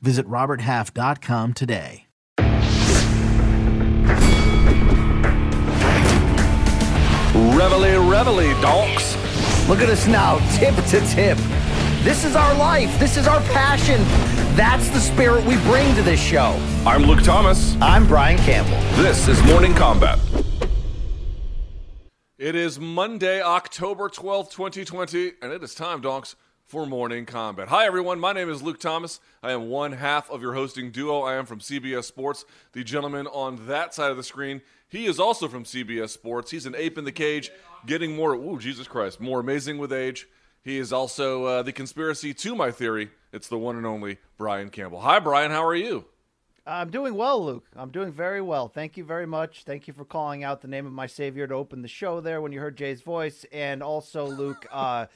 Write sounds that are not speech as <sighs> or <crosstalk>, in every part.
Visit RobertHalf.com today. Reveille, reveille, donks. Look at us now, tip to tip. This is our life. This is our passion. That's the spirit we bring to this show. I'm Luke Thomas. I'm Brian Campbell. This is Morning Combat. It is Monday, October 12th, 2020, and it is time, donks, for Morning Combat. Hi, everyone. My name is Luke Thomas. I am one half of your hosting duo. I am from CBS Sports. The gentleman on that side of the screen he is also from CBS Sports. He's an ape in the cage, getting more, ooh, Jesus Christ, more amazing with age. He is also uh, the conspiracy to my theory. It's the one and only Brian Campbell. Hi, Brian. How are you? I'm doing well, Luke. I'm doing very well. Thank you very much. Thank you for calling out the name of my savior to open the show there when you heard Jay's voice, and also Luke. Uh,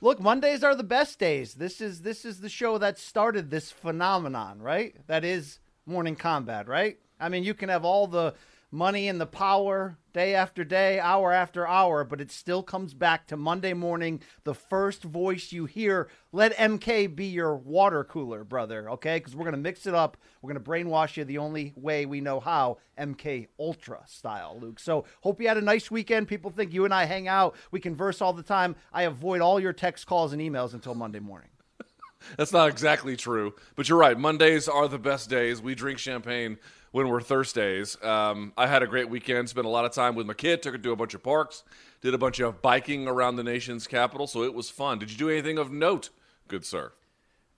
look, Mondays are the best days. This is this is the show that started this phenomenon, right? That is morning combat, right? I mean, you can have all the money and the power day after day, hour after hour, but it still comes back to Monday morning, the first voice you hear. Let MK be your water cooler, brother, okay? Because we're going to mix it up. We're going to brainwash you the only way we know how, MK Ultra style, Luke. So hope you had a nice weekend. People think you and I hang out, we converse all the time. I avoid all your text calls and emails until Monday morning. <laughs> That's not exactly true, but you're right. Mondays are the best days. We drink champagne when we're Thursdays. Um, I had a great weekend. Spent a lot of time with my kid. Took her to a bunch of parks. Did a bunch of biking around the nation's capital. So it was fun. Did you do anything of note, good sir?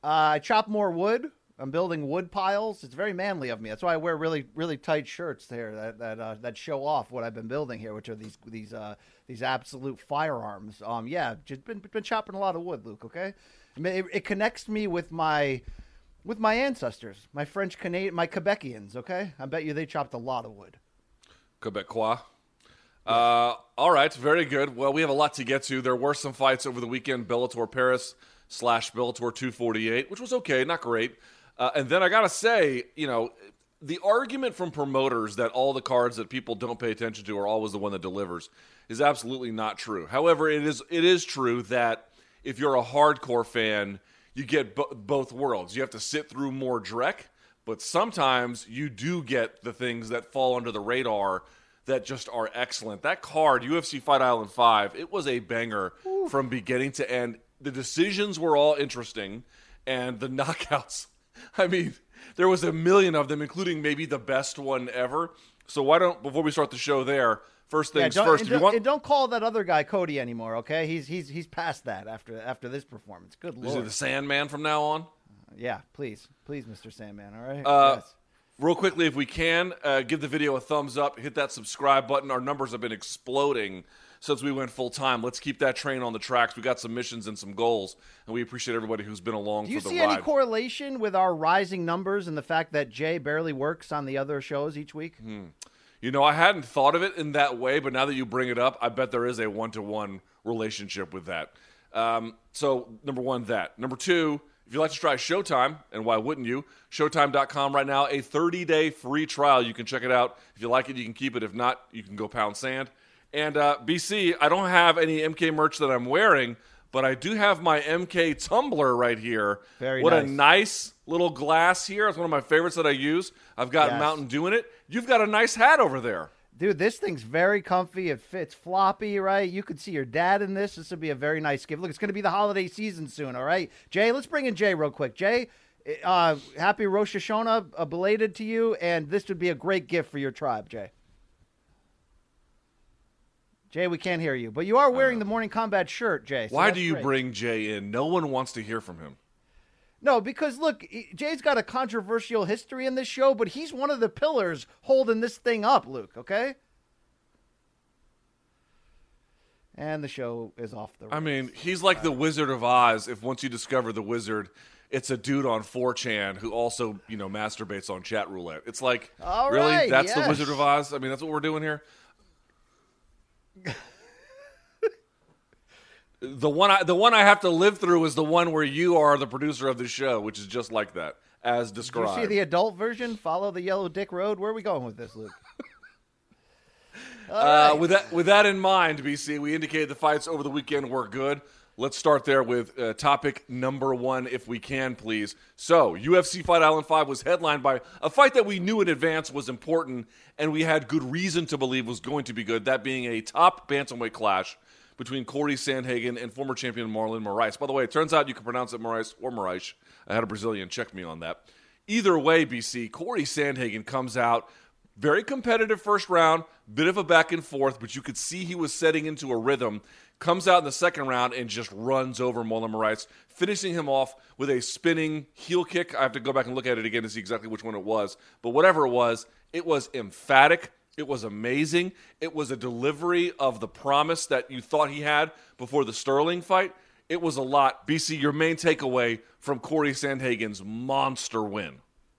Uh, I chop more wood. I'm building wood piles. It's very manly of me. That's why I wear really, really tight shirts there that that uh, that show off what I've been building here, which are these these uh, these absolute firearms. Um, yeah, just been been chopping a lot of wood, Luke. Okay, it, it connects me with my with my ancestors, my French Canadian, my Quebecians. Okay, I bet you they chopped a lot of wood. Quebecois. Uh, all right, very good. Well, we have a lot to get to. There were some fights over the weekend. Bellator Paris slash Bellator 248, which was okay, not great. Uh, and then I gotta say, you know, the argument from promoters that all the cards that people don't pay attention to are always the one that delivers is absolutely not true. However, it is it is true that if you're a hardcore fan you get bo- both worlds. You have to sit through more Drek, but sometimes you do get the things that fall under the radar that just are excellent. That card, UFC Fight Island 5, it was a banger Ooh. from beginning to end. The decisions were all interesting, and the <laughs> knockouts, I mean, there was a million of them, including maybe the best one ever. So why don't, before we start the show there, First things yeah, first. And, want... and don't call that other guy Cody anymore, okay? He's he's he's past that after after this performance. Good lord. Is he the Sandman from now on? Uh, yeah, please, please, Mr. Sandman. All right. Uh, yes. Real quickly, if we can, uh, give the video a thumbs up, hit that subscribe button. Our numbers have been exploding since we went full time. Let's keep that train on the tracks. We got some missions and some goals, and we appreciate everybody who's been along Do you see ride. any correlation with our rising numbers and the fact that Jay barely works on the other shows each week? Hmm. You know, I hadn't thought of it in that way, but now that you bring it up, I bet there is a one to one relationship with that. Um, so, number one, that. Number two, if you'd like to try Showtime, and why wouldn't you? Showtime.com right now, a 30 day free trial. You can check it out. If you like it, you can keep it. If not, you can go pound sand. And uh, BC, I don't have any MK merch that I'm wearing, but I do have my MK tumbler right here. Very what nice. a nice little glass here. It's one of my favorites that I use. I've got Yes. Mountain Dew in it. You've got a nice hat over there. Dude, this thing's very comfy. It fits floppy, right? You could see your dad in this. This would be a very nice gift. Look, it's going to be the holiday season soon, all right? Jay, let's bring in Jay real quick. Jay, uh, happy Rosh Hashanah, uh, belated to you, and this would be a great gift for your tribe, Jay. Jay, we can't hear you, but you are wearing the morning combat shirt, Jay. so Why do you great. bring Jay in? No one wants to hear from him. No, because look, Jay's got a controversial history in this show, but he's one of the pillars holding this thing up, Luke, okay? And the show is off the I mean, he's like the Wizard of Oz. If once you discover the wizard it's a dude on 4chan who also, you know, masturbates on chat roulette. It's like, All really? right, That's the. Wizard of Oz? I mean, that's what we're doing here? <laughs> the one I, the one I have to live through is the one where you are the producer of the show, which is just like that, as Did you described. see the adult version? Follow the yellow dick road. Where are we going with this, Luke? <laughs> Uh, right. with that with that in mind, BC, we indicated the fights over the weekend were good. Let's start there with uh, topic number one, if we can, please. So, UFC Fight Island 5 was headlined by a fight that we knew in advance was important and we had good reason to believe was going to be good, that being a top bantamweight clash between Corey Sandhagen and former champion Marlon Moraes. By the way, it turns out you can pronounce it Moraes or Moraes. I had a Brazilian check me on that. Either way, BC, Corey Sandhagen comes out very competitive first round, bit of a back and forth, but you could see he was setting into a rhythm. Comes out in the second round and just runs over Marlon Moraes, finishing him off with a spinning heel kick. I have to go back and look at it again to see exactly which one it was. But whatever it was, it was emphatic. It was amazing. It was a delivery of the promise that you thought he had before the Sterling fight. It was a lot. BC, your main takeaway from Corey Sandhagen's monster win.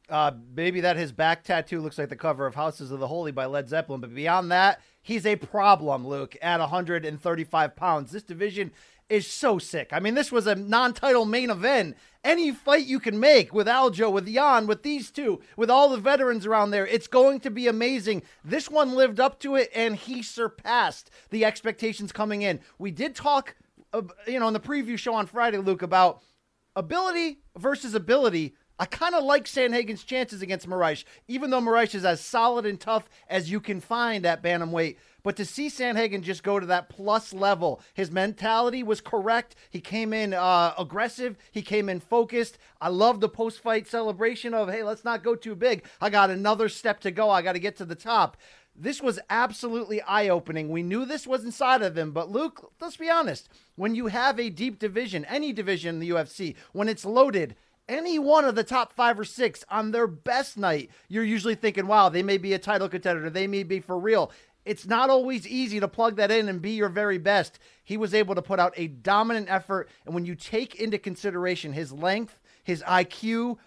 Uh, maybe that his back tattoo looks like the cover of Houses of the Holy by Led Zeppelin, but beyond that, he's a problem, Luke, at 135 pounds. This division is so sick. I mean, this was a non title main event. Any fight you can make with Aljo, with Jan, with these two, with all the veterans around there, it's going to be amazing. This one lived up to it, and he surpassed the expectations coming in. We did talk, uh, you know, in the preview show on Friday, Luke, about ability versus ability. I kind of like Sandhagen's chances against Moraes, even though Moraes is as solid and tough as you can find at bantamweight. But to see Sandhagen just go to that plus level, his mentality was correct. He came in uh, aggressive. He came in focused. I love the post-fight celebration of, hey, let's not go too big. I got another step to go. I got to get to the top. This was absolutely eye opening. We knew this was inside of him, but Luke, let's be honest. When you have a deep division, any division in the UFC, when it's loaded, any one of the top five or six on their best night, you're usually thinking, wow, they may be a title contender. They may be for real. It's not always easy to plug that in and be your very best. He was able to put out a dominant effort. And when you take into consideration his length, his IQ,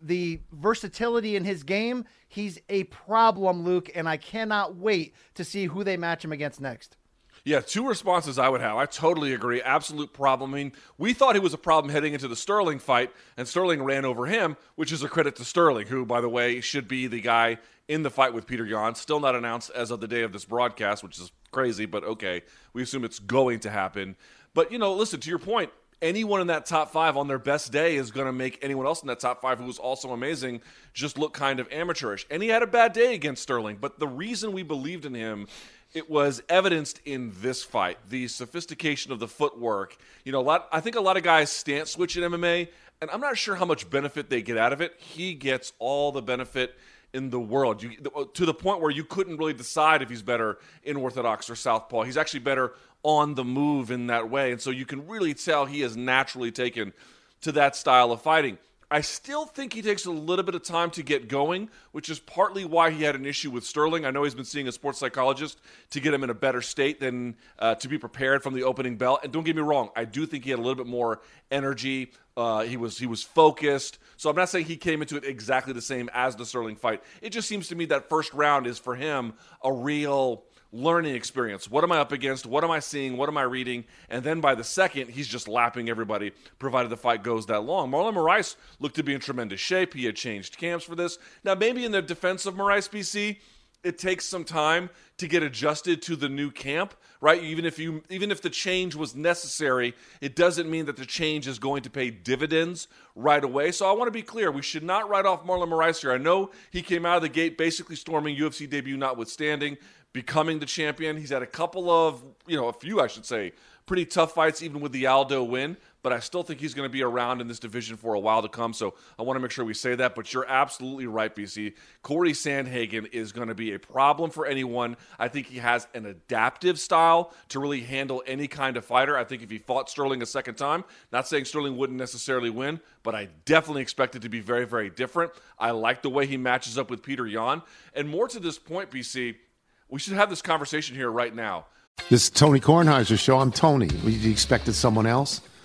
the versatility in his game, he's a problem, Luke. And I cannot wait to see who they match him against next. Yeah, two responses I would have. I totally agree. Absolute problem. I mean, we thought he was a problem heading into the Sterling fight, and Sterling ran over him, which is a credit to Sterling, who, by the way, should be the guy in the fight with Peter Yan. Still not announced as of the day of this broadcast, which is crazy, but okay. We assume it's going to happen. But, you know, listen, to your point, anyone in that top five on their best day is going to make anyone else in that top five who was also amazing just look kind of amateurish. And he had a bad day against Sterling, but the reason we believed in him it was evidenced in this fight the sophistication of the footwork. You know a lot i think a lot of guys stance switch in mma and i'm not sure how much benefit they get out of it. He gets all the benefit in the world. You, to the point where you couldn't really decide if he's better in orthodox or southpaw he's actually better on the move in that way and so you can really tell he has naturally taken to that style of fighting I still think he takes a little bit of time to get going, which is partly why he had an issue with Sterling. I know he's been seeing a sports psychologist to get him in a better state than uh, to be prepared from the opening bell. And don't get me wrong, I do think he had a little bit more energy. Uh, he was he was focused. So I'm not saying he came into it exactly the same as the Sterling fight. It just seems to me that first round is for him a real learning experience. What am I up against? What am I seeing? What am I reading? And then by the second, he's just lapping everybody, provided the fight goes that long. Marlon Moraes looked to be in tremendous shape. He had changed camps for this. Now, maybe in the defense of Moraes BC, it takes some time to get adjusted to the new camp, right? Even if you even if the change was necessary, it doesn't mean that the change is going to pay dividends right away. So I want to be clear, we should not write off Marlon Moraes here. I know he came out of the gate basically storming UFC debut notwithstanding, becoming the champion. He's had a couple of, you know, a few I should say, pretty tough fights even with the Aldo win, but I still think he's going to be around in this division for a while to come. So I want to make sure we say that. But you're absolutely right, BC. Corey Sandhagen is going to be a problem for anyone. I think he has an adaptive style to really handle any kind of fighter. I think if he fought Sterling a second time, not saying Sterling wouldn't necessarily win, but I definitely expect it to be very, very different. I like the way he matches up with Peter Yan. And more to this point, BC, we should have this conversation here right now. This is Tony Kornheiser show. I'm Tony. You expected someone else?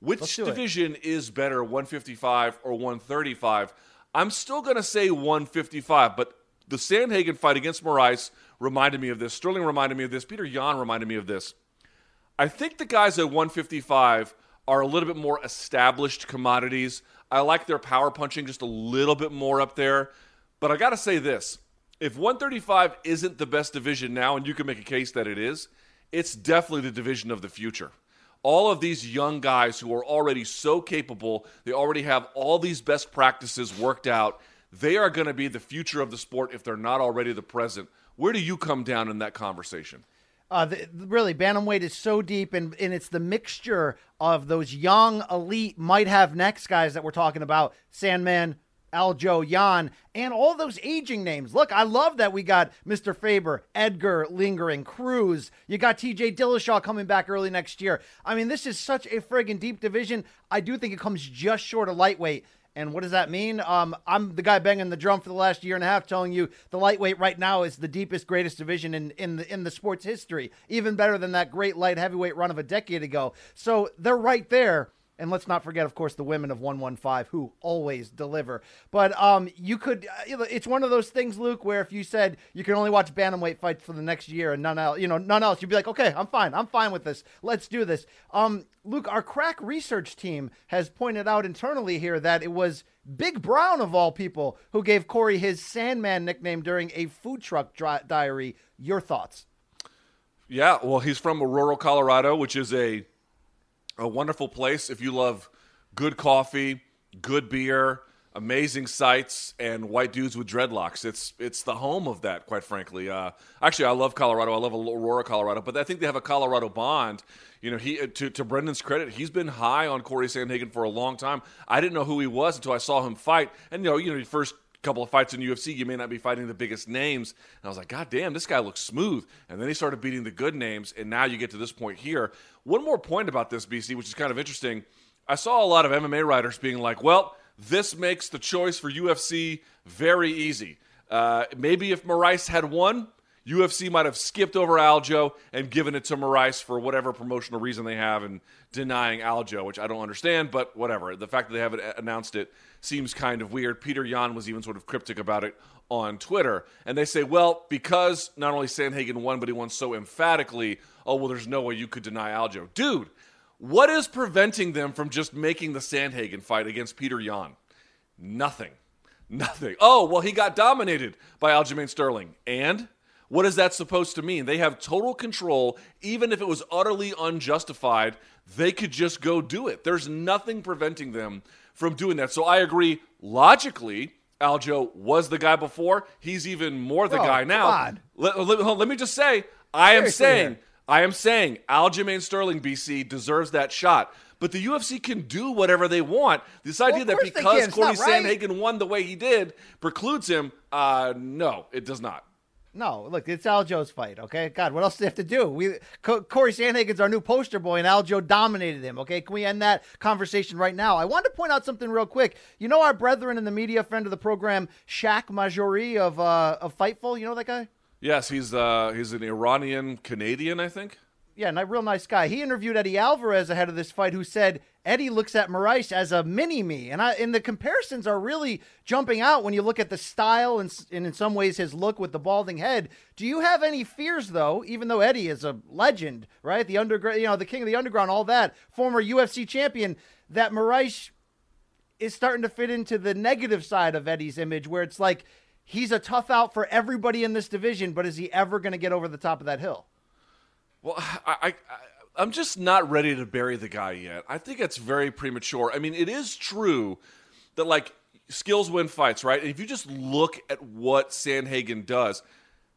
Which division it. is better, 155 or 135? I'm still going to say 155, but the Sandhagen fight against Moraes reminded me of this. Sterling reminded me of this. Peter Yan reminded me of this. I think the guys at 155 are a little bit more established commodities. I like their power punching just a little bit more up there. But I got to say this if 135 isn't the best division now, and you can make a case that it is, it's definitely the division of the future all of these young guys who are already so capable, they already have all these best practices worked out. They are going to be the future of the sport if they're not already the present. Where do you come down in that conversation? Uh, the, really, bantamweight is so deep, and, and it's the mixture of those young, elite, might have next guys that we're talking about Sandman, Aljo, Yan, and all those aging names. Look, I love that we got Mr. Faber, Edgar lingering, Cruz. You got TJ Dillashaw coming back early next year. I mean, this is such a friggin' deep division. I do think it comes just short of lightweight. And what does that mean? Um, I'm the guy banging the drum for the last year and a half, telling you the lightweight right now is the deepest, greatest division in in the in the sports history, even better than that great light heavyweight run of a decade ago. So they're right there. And let's not forget, of course, the women of 115 who always deliver. But um, you could, it's one of those things, Luke, where if you said you can only watch bantamweight fights for the next year and none else, you know, none else, you'd be like, okay, I'm fine. I'm fine with this. Let's do this. Um, Luke, our crack research team has pointed out internally here that it was Big Brown, of all people, who gave Corey his Sandman nickname during a food truck diary. Your thoughts? Yeah, well, he's from Aurora, Colorado, which is a a wonderful place if you love good coffee, good beer, amazing sights, and white dudes with dreadlocks. It's it's the home of that, quite frankly. Uh, actually, I love Colorado. I love Aurora, Colorado, but I think they have a Colorado bond. You know, he to, to Brendan's credit, he's been high on Corey Sandhagen for a long time. I didn't know who he was until I saw him fight, and you know, you know, first couple of fights in UFC, you may not be fighting the biggest names. And I was like, God damn, this guy looks smooth. And then he started beating the good names, and now you get to this point here. One more point about this, BC, which is kind of interesting. I saw a lot of MMA writers being like, well, this makes the choice for UFC very easy. Uh, maybe if Moraes had won, UFC might have skipped over Aljo and given it to Moraes for whatever promotional reason they have and denying Aljo, which I don't understand, but whatever. The fact that they haven't announced it seems kind of weird. Peter Yan was even sort of cryptic about it on Twitter. And they say, well, because not only Sandhagen won, but he won so emphatically, oh, well, there's no way you could deny Aljo. Dude, what is preventing them from just making the Sandhagen fight against Peter Yan? Nothing. Nothing. Oh, well, he got dominated by Aljamain Sterling. And what is that supposed to mean? They have total control, even if it was utterly unjustified, they could just go do it. There's nothing preventing them from doing that. So I agree logically. Aljo was the guy before. He's even more the Bro, guy now. Let, let, let, me just say, I am saying, I am saying, Aljamain Sterling, BC deserves that shot. But the UFC can do whatever they want. This idea well, that because Corey right. Sandhagen won the way he did precludes him, uh, no, it does not. No, look, it's Aljo's fight. Okay, God, what else do they have to do? We Co- Corey Sandhagen's our new poster boy, and Aljo dominated him. Okay, can we end that conversation right now? I wanted to point out something real quick. You know our brethren in the media, friend of the program, Shaq Mahjouri of uh, of Fightful. You know that guy? Yes, he's uh, he's an Iranian Canadian, I think yeah, a real nice guy. He interviewed Eddie Alvarez ahead of this fight, who said Eddie looks at Moraes as a mini me, and I and the comparisons are really jumping out when you look at the style and, and in some ways his look with the balding head. Do you have any fears though? Even though Eddie is a legend, right? The underground, you know, the king of the underground, all that, former UFC champion, that Moraes is starting to fit into the negative side of Eddie's image, where it's like he's a tough out for everybody in this division, but is he ever going to get over the top of that hill? Well, I, I, am just not ready to bury the guy yet. I think it's very premature. I mean, it is true that like skills win fights, right? And if you just look at what Sandhagen does,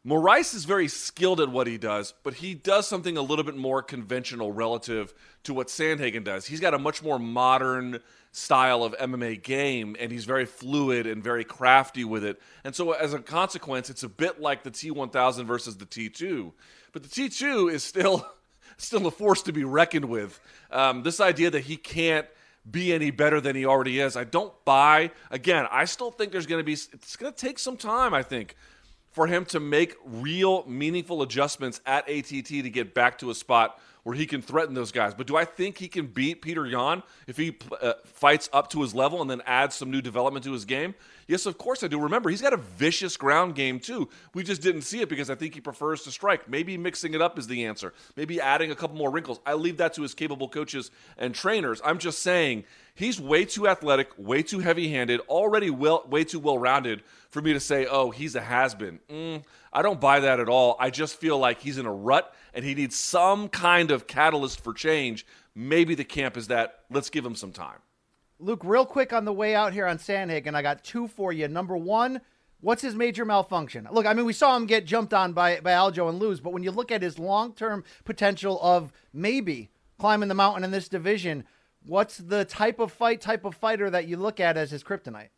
Moraes is very skilled at what he does, but he does something a little bit more conventional relative to what Sandhagen does. He's got a much more modern style of MMA game, and he's very fluid and very crafty with it. And so, as a consequence, it's a bit like the T1000 versus the T2. But the T2 is still <laughs> still a force to be reckoned with. Um, this idea that he can't be any better than he already is, I don't buy. Again, I still think there's going to be. It's going to take some time. I think for him to make real, meaningful adjustments at ATT to get back to a spot where he can threaten those guys. But do I think he can beat Peter Yan if he uh, fights up to his level and then adds some new development to his game? Yes, of course I do. Remember, he's got a vicious ground game too. We just didn't see it because I think he prefers to strike. Maybe mixing it up is the answer. Maybe adding a couple more wrinkles. I leave that to his capable coaches and trainers. I'm just saying he's way too athletic, way too heavy-handed, already well, way too well-rounded for me to say, "Oh, he's a has-been." Mm, I don't buy that at all. I just feel like he's in a rut and he needs some kind of catalyst for change. Maybe the camp is that. Let's give him some time. Luke, real quick on the way out here on Sandhagen, I got two for you. Number one, what's his major malfunction? Look, I mean, we saw him get jumped on by, by Aljo and lose, but when you look at his long term potential of maybe climbing the mountain in this division, what's the type of fight, type of fighter that you look at as his kryptonite?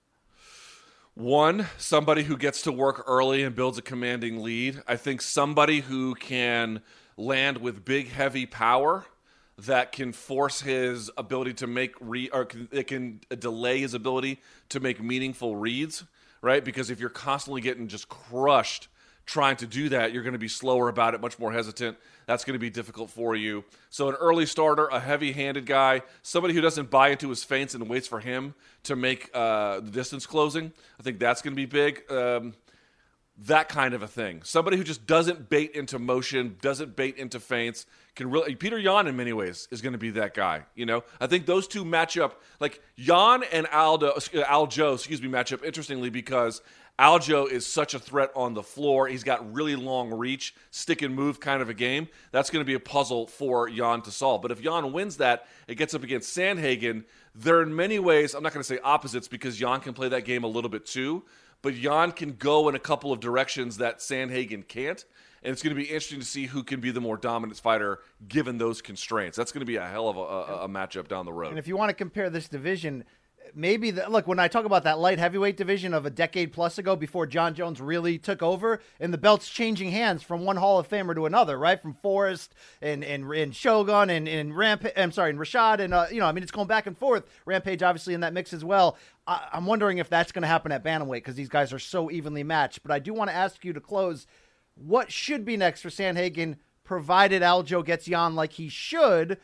One, somebody who gets to work early and builds a commanding lead. I think somebody who can land with big, heavy power that can force his ability to make re or can, it can delay his ability to make meaningful reads, right? Because if you're constantly getting just crushed trying to do that, you're going to be slower about it, much more hesitant. That's going to be difficult for you. So, an early starter, a heavy handed guy, somebody who doesn't buy into his feints and waits for him to make uh, the distance closing, I think that's going to be big. Um, that kind of a thing. Somebody who just doesn't bait into motion, doesn't bait into feints, can really. Peter Yan, in many ways, is going to be that guy. You know, I think those two match up. Like Yan and Aldo, Aljo, excuse me, match up interestingly because Aljo is such a threat on the floor. He's got really long reach, stick and move kind of a game. That's going to be a puzzle for Yan to solve. But if Yan wins that, it gets up against Sandhagen. They're in many ways, I'm not going to say opposites because Yan can play that game a little bit too but Yan can go in a couple of directions that Sandhagen can't. And it's going to be interesting to see who can be the more dominant fighter given those constraints. That's going to be a hell of a, a, a matchup down the road. And if you want to compare this division, maybe the, look when I talk about that light heavyweight division of a decade plus ago before Jon Jones really took over, and the belt's changing hands from one Hall of Famer to another, right? From Forrest and and, and Shogun and and Rampage. I'm sorry, and Rashad, and uh, you know, I mean, it's going back and forth. Rampage obviously in that mix as well. I, I'm wondering if that's going to happen at bantamweight because these guys are so evenly matched. But I do want to ask you to close. What should be next for Sandhagen, provided Aljo gets Yan like he should?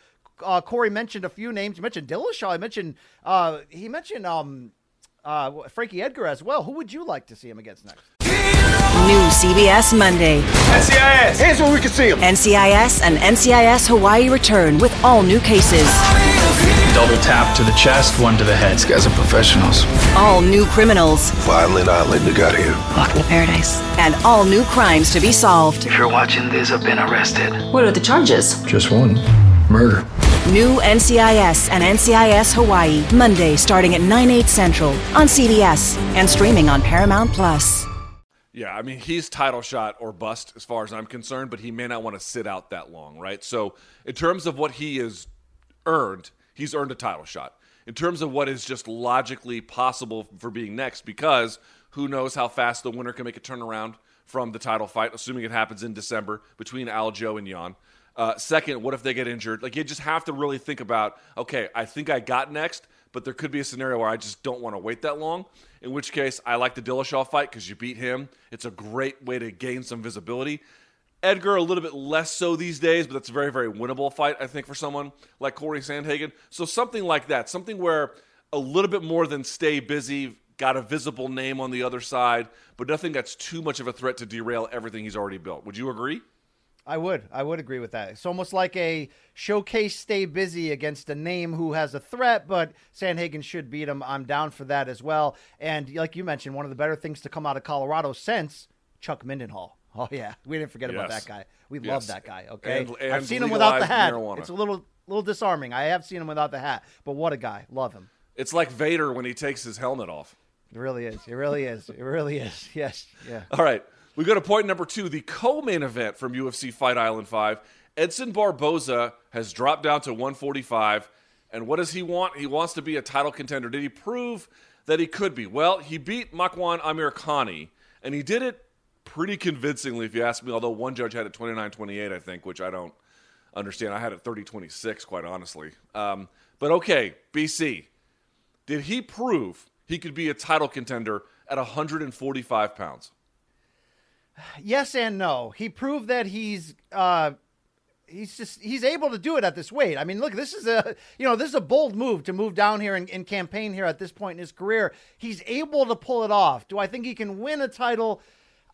Uh, Corey mentioned a few names. You mentioned Dillashaw. I mentioned uh, he mentioned um, uh, Frankie Edgar as well. Who would you like to see him against next? New CBS Monday. NCIS. Hands where we can see them. NCIS and NCIS Hawaii return with all new cases. Double tap to the chest, one to the head. These guys are professionals. All new criminals. Violent island, they got here. Welcome to paradise. And all new crimes to be solved. If you're watching this, I've been arrested. What are the charges? Just one murder. New NCIS and NCIS Hawaii, Monday starting at 9, 8 central on CBS and streaming on Paramount Plus. Yeah, I mean, he's title shot or bust as far as I'm concerned, but he may not want to sit out that long, right? So, in terms of what he has earned, he's earned a title shot. In terms of what is just logically possible for being next, because who knows how fast the winner can make a turnaround from the title fight, assuming it happens in December between Aljo and Yan. Uh, second, what if they get injured? Like you just have to really think about, okay, I think I got next, but there could be a scenario where I just don't want to wait that long. In which case, I like the Dillashaw fight because you beat him. It's a great way to gain some visibility. Edgar a little bit less so these days, but that's a very very winnable fight I think for someone like Corey Sandhagen. So something like that, something where a little bit more than stay busy, got a visible name on the other side, but nothing that's too much of a threat to derail everything he's already built. Would you agree? I would. I would agree with that. It's almost like a showcase stay busy against a name who has a threat, but Sandhagen should beat him. I'm down for that as well. And like you mentioned, one of the better things to come out of Colorado since Chuck Mindenhall. <laughs> Oh yeah, we didn't forget yes. about that guy. We yes. love that guy. Okay, and, and I've seen him without the hat. Marijuana. It's a little little disarming. I have seen him without the hat, but what a guy. Love him. It's like Vader when he takes his helmet off. It really is. It really is. It really is. <laughs> Yes. Yeah. All right. We go to point number two, the co-main event from UFC Fight Island 5. Edson Barboza has dropped down to 145. And what does he want? He wants to be a title contender. Did he prove that he could be? Well, he beat Makwan Amirkhani, and he did it pretty convincingly, if you ask me, although one judge had it 29-28, I think, which I don't understand. I had it 30-26, quite honestly. Um, but okay, BC, did he prove he could be a title contender at 145 pounds? Yes and no. He proved that he's uh, he's just he's able to do it at this weight. I mean, look, this is a you know this is a bold move to move down here and, and, campaign here at this point in his career. He's able to pull it off. Do I think he can win a title?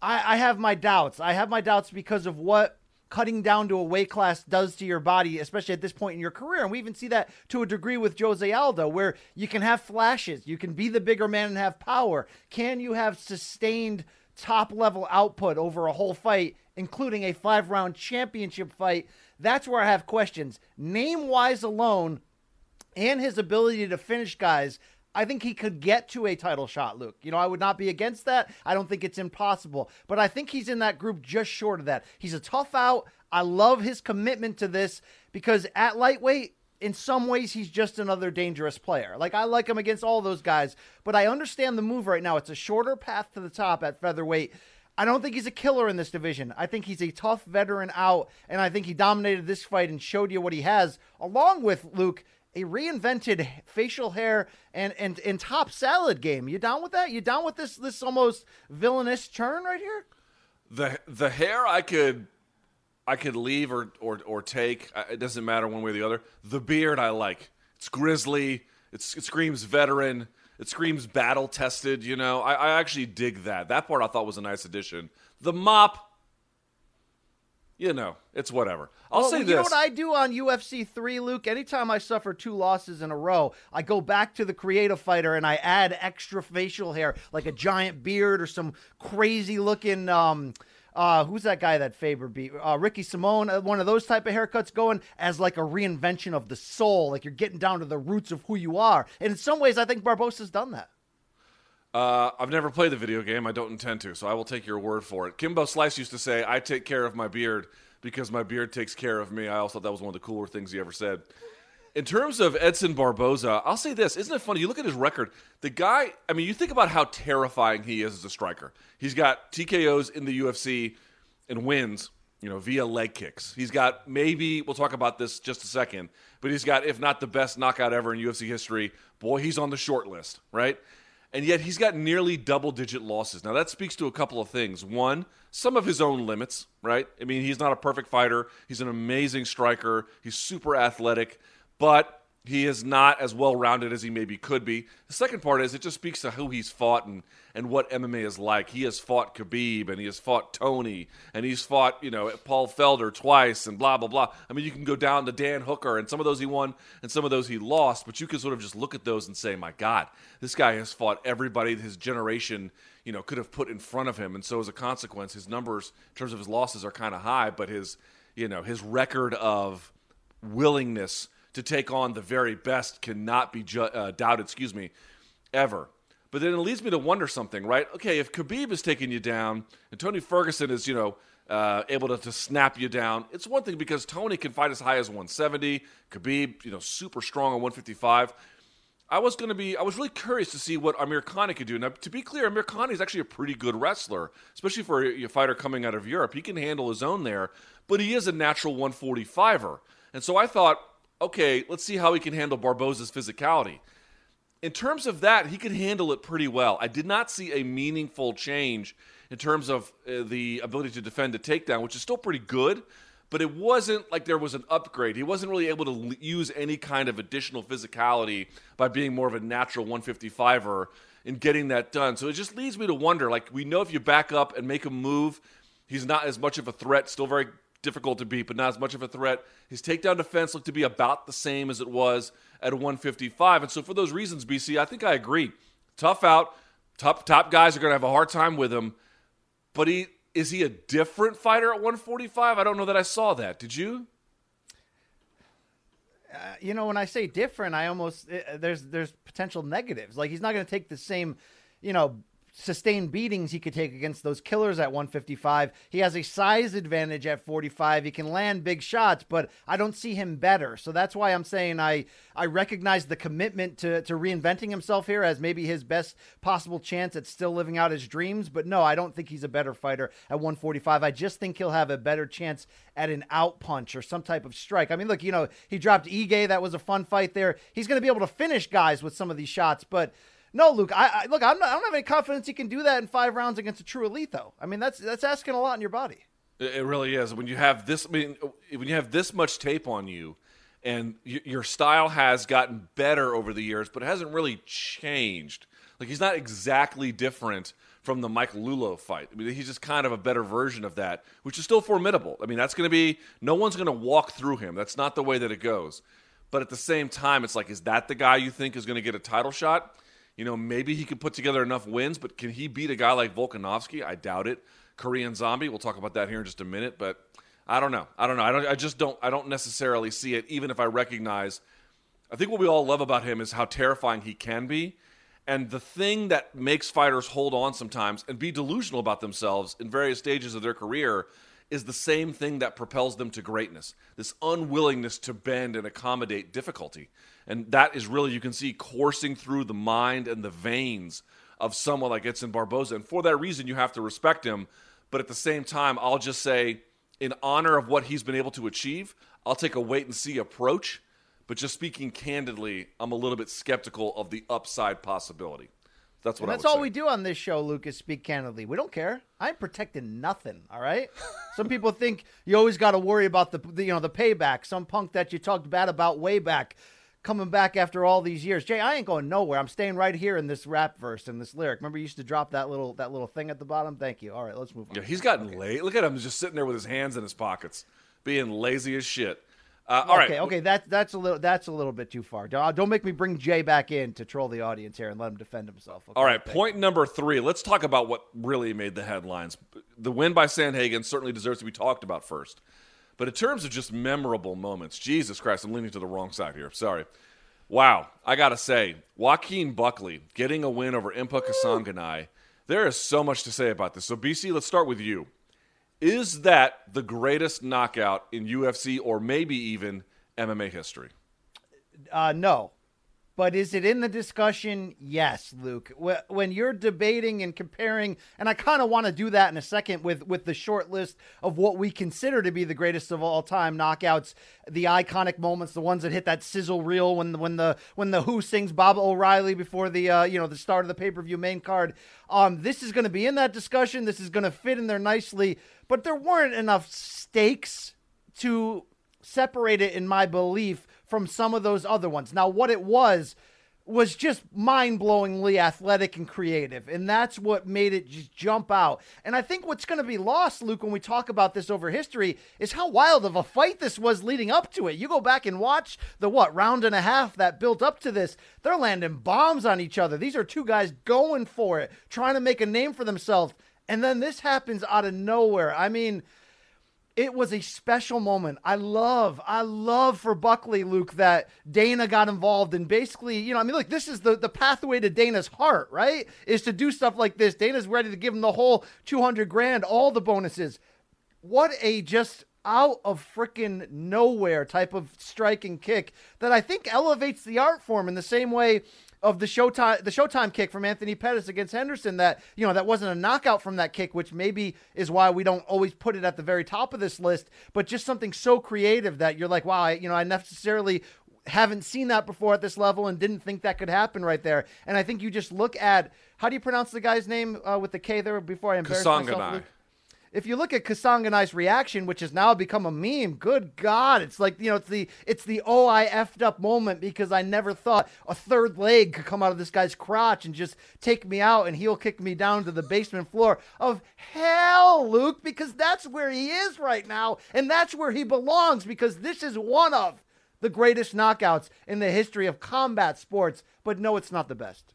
I, I have my doubts. I have my doubts because of what cutting down to a weight class does to your body, especially at this point in your career. And we even see that to a degree with Jose Aldo, where you can have flashes, you can be the bigger man and have power. Can you have sustained top level output over a whole fight, including a five round championship fight? That's where I have questions. Name wise alone and his ability to finish guys, I think he could get to a title shot, Luke. You know, I would not be against that. I don't think it's impossible, but I think he's in that group just short of that. He's a tough out. I love his commitment to this because at lightweight, in some ways, he's just another dangerous player. Like, I like him against all those guys, but I understand the move right now. It's a shorter path to the top at featherweight. I don't think he's a killer in this division. I think he's a tough veteran out, and I think he dominated this fight and showed you what he has, along with Luke a reinvented facial hair and, and and top salad game. You down with that? You down with this this almost villainous turn right here? The the hair I could I could leave or or or take. It doesn't matter one way or the other. The beard I like. It's grizzly. It's, it screams veteran. It screams battle tested. You know, I, I actually dig that. That part I thought was a nice addition. The mop you know, it's whatever. I'll well, say you this. You know what I do on UFC 3, Luke? Anytime I suffer two losses in a row, I go back to the creative fighter and I add extra facial hair, like a giant beard or some crazy looking. Um, uh, who's that guy that Faber beat? Uh, Ricky Simón, uh, one of those type of haircuts going as like a reinvention of the soul, like you're getting down to the roots of who you are. And in some ways, I think Barboza's done that. Uh, I've never played the video game. I don't intend to, so I will take your word for it. Kimbo Slice used to say, I take care of my beard because my beard takes care of me. I also thought that was one of the cooler things he ever said. In terms of Edson Barboza, I'll say this. Isn't it funny? You look at his record. The guy, I mean, you think about how terrifying he is as a striker. He's got TKOs in the UFC and wins, you know, via leg kicks. He's got maybe, we'll talk about this just a second, but he's got, if not the best knockout ever in UFC history, boy, he's on the short list, right? and yet he's got nearly double digit losses. Now, that speaks to a couple of things. One, some of his own limits, right? I mean, he's not a perfect fighter, he's an amazing striker, he's super athletic, but he is not as well rounded as he maybe could be. The second part is it just speaks to who he's fought and, and what MMA is like. He has fought Khabib and he has fought Tony and he's fought, you know, Paul Felder twice and blah, blah, blah. I mean, you can go down to Dan Hooker and some of those he won and some of those he lost, but you can sort of just look at those and say, my God, this guy has fought everybody his generation, you know, could have put in front of him. And so as a consequence, his numbers in terms of his losses are kind of high, but his, you know, his record of willingness – to take on the very best cannot be ju- uh, doubted, excuse me, ever. But then it leads me to wonder something, right? Okay, if Khabib is taking you down and Tony Ferguson is, you know, uh, able to, to snap you down, it's one thing because Tony can fight as high as 170. Khabib, you know, super strong on 155. I was going to be, I was really curious to see what Amirkhani could do. Now, to be clear, Amirkhani is actually a pretty good wrestler, especially for a, a fighter coming out of Europe. He can handle his own there, but he is a natural 145er. And so I thought, okay, let's see how he can handle Barboza's physicality. In terms of that, he could handle it pretty well. I did not see a meaningful change in terms of uh, the ability to defend a takedown, which is still pretty good, but it wasn't like there was an upgrade. He wasn't really able to use any kind of additional physicality by being more of a natural 155er in getting that done. So it just leads me to wonder like, we know if you back up and make a move, he's not as much of a threat, still very difficult to beat, but not as much of a threat. His takedown defense looked to be about the same as it was at 155. And so, for those reasons, BC, I think I agree. Tough out. Top, top guys are going to have a hard time with him. But he is he a different fighter at 145? I don't know that I saw that. Did you? Uh, you know, when I say different, I almost uh, there's there's potential negatives. Like he's not going to take the same, you know, sustained beatings he could take against those killers at 155. He has a size advantage at 45. He can land big shots, but I don't see him better. So that's why I'm saying I I recognize the commitment to to reinventing himself here as maybe his best possible chance at still living out his dreams, but no, I don't think he's a better fighter at 145. I just think he'll have a better chance at an out punch or some type of strike. I mean, look, you know, he dropped Ige, that was a fun fight there. He's going to be able to finish guys with some of these shots, but no, Luke. I, I look. Not, I don't have any confidence he can do that in five rounds against a true elite, though. I mean, that's that's asking a lot in your body. It really is. When you have this, I mean, when you have this much tape on you, and y- your style has gotten better over the years, but it hasn't really changed. Like he's not exactly different from the Mike Lullo fight. I mean, he's just kind of a better version of that, which is still formidable. I mean, that's going to be no one's going to walk through him. That's not the way that it goes. But at the same time, it's like, is that the guy you think is going to get a title shot? You know, maybe he could put together enough wins, but can he beat a guy like Volkanovski? I doubt it. Korean Zombie, we'll talk about that here in just a minute, but I don't know. I don't know. I don't I just don't I don't necessarily see it even if I recognize I think what we all love about him is how terrifying he can be. And the thing that makes fighters hold on sometimes and be delusional about themselves in various stages of their career is the same thing that propels them to greatness this unwillingness to bend and accommodate difficulty. And that is really, you can see, coursing through the mind and the veins of someone like Edson Barboza. And for that reason, you have to respect him. But at the same time, I'll just say, in honor of what he's been able to achieve, I'll take a wait and see approach. But just speaking candidly, I'm a little bit skeptical of the upside possibility. That's what and that's all say. we do on this show, Lucas. Speak candidly. We don't care. I'm protecting nothing. All right. <laughs> Some people think you always got to worry about the, the, you know the payback. Some punk that you talked bad about way back, coming back after all these years. Jay, I ain't going nowhere. I'm staying right here in this rap verse and this lyric. Remember, you used to drop that little that little thing at the bottom. Thank you. All right, let's move on. Yeah, he's gotten okay. late. Look at him just sitting there with his hands in his pockets, being lazy as shit. Uh, all okay, right. okay, that that's a little that's a little bit too far. Don't, don't make me bring Jay back in to troll the audience here and let him defend himself. Okay, all right, point you. number three. Let's talk about what really made the headlines. The win by Sandhagen certainly deserves to be talked about first, but in terms of just memorable moments, Jesus Christ, I'm leaning to the wrong side here. Sorry. Wow, I gotta say, Joaquin Buckley getting a win over Impa Kasanganay. There is so much to say about this. So BC, let's start with you. Is that the greatest knockout in UFC or maybe even MMA history? Uh, no. But is it in the discussion? Yes, Luke. When you're debating and comparing, and I kind of want to do that in a second with with the short list of what we consider to be the greatest of all time knockouts, the iconic moments, the ones that hit that sizzle reel when the when the when the Who sings Baba O'Riley before the uh, you know the start of the pay per view main card. Um, this is going to be in that discussion. This is going to fit in there nicely, but there weren't enough stakes to separate it in my belief from some of those other ones. Now, what it was was just mind-blowingly athletic and creative and that's what made it just jump out. And i think what's going to be lost luke when we talk about this over history is how wild of a fight this was leading up to it. You go back and watch the what round and a half that built up to this they're landing bombs on each other. These are two guys going for it trying to make a name for themselves and then this happens out of nowhere. I mean it was a special moment. I love, I love for Buckley, Luke, that Dana got involved and basically, you know, I mean, look, this is the, the pathway to Dana's heart, right? Is to do stuff like this. Dana's ready to give him the whole 200 grand, all the bonuses. What a just out of freaking nowhere type of striking kick that I think elevates the art form in the same way of the Showtime the Showtime kick from Anthony Pettis against Henderson that you know that wasn't a knockout from that kick which maybe is why we don't always put it at the very top of this list but just something so creative that you're like wow I, you know I necessarily haven't seen that before at this level and didn't think that could happen right there. And I think you just look at how do you pronounce the guy's name uh, with the K there before I embarrass myself if you look at Kasanganay's reaction, which has now become a meme, good God, it's like you know, it's the it's the oh I effed up moment because I never thought a third leg could come out of this guy's crotch and just take me out and heel kick me down to the basement floor of hell, Luke, because that's where he is right now, and that's where he belongs because this is one of the greatest knockouts in the history of combat sports. But no, it's not the best.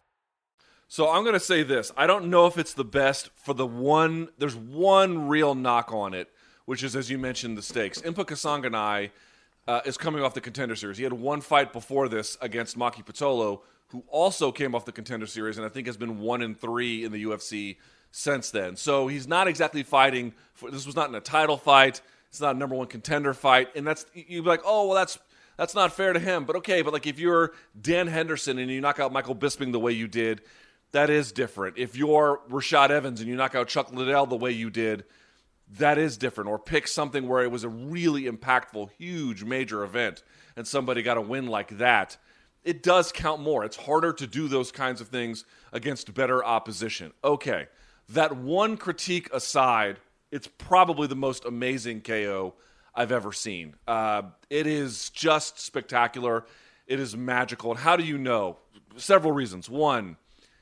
So I'm going to say this. I don't know if it's the best for the one. There's one real knock on it, which is, as you mentioned, the stakes. Impa Kasanganay uh, is coming off the contender series. He had one fight before this against Maki Pitolo, who also came off the contender series, and I think has been one in three in the UFC since then. So he's not exactly fighting. For, this was not in a title fight. It's not a number one contender fight, and that's you'd be like, oh well, that's that's not fair to him. But okay, but like if you're Dan Henderson and you knock out Michael Bisping the way you did that is different. If you're Rashad Evans and you knock out Chuck Liddell the way you did, that is different. Or pick something where it was a really impactful, huge, major event and somebody got a win like that. It does count more. It's harder to do those kinds of things against better opposition. Okay, that one critique aside, it's probably the most amazing KO I've ever seen. Uh, it is just spectacular. It is magical. And how do you know? Several reasons. One,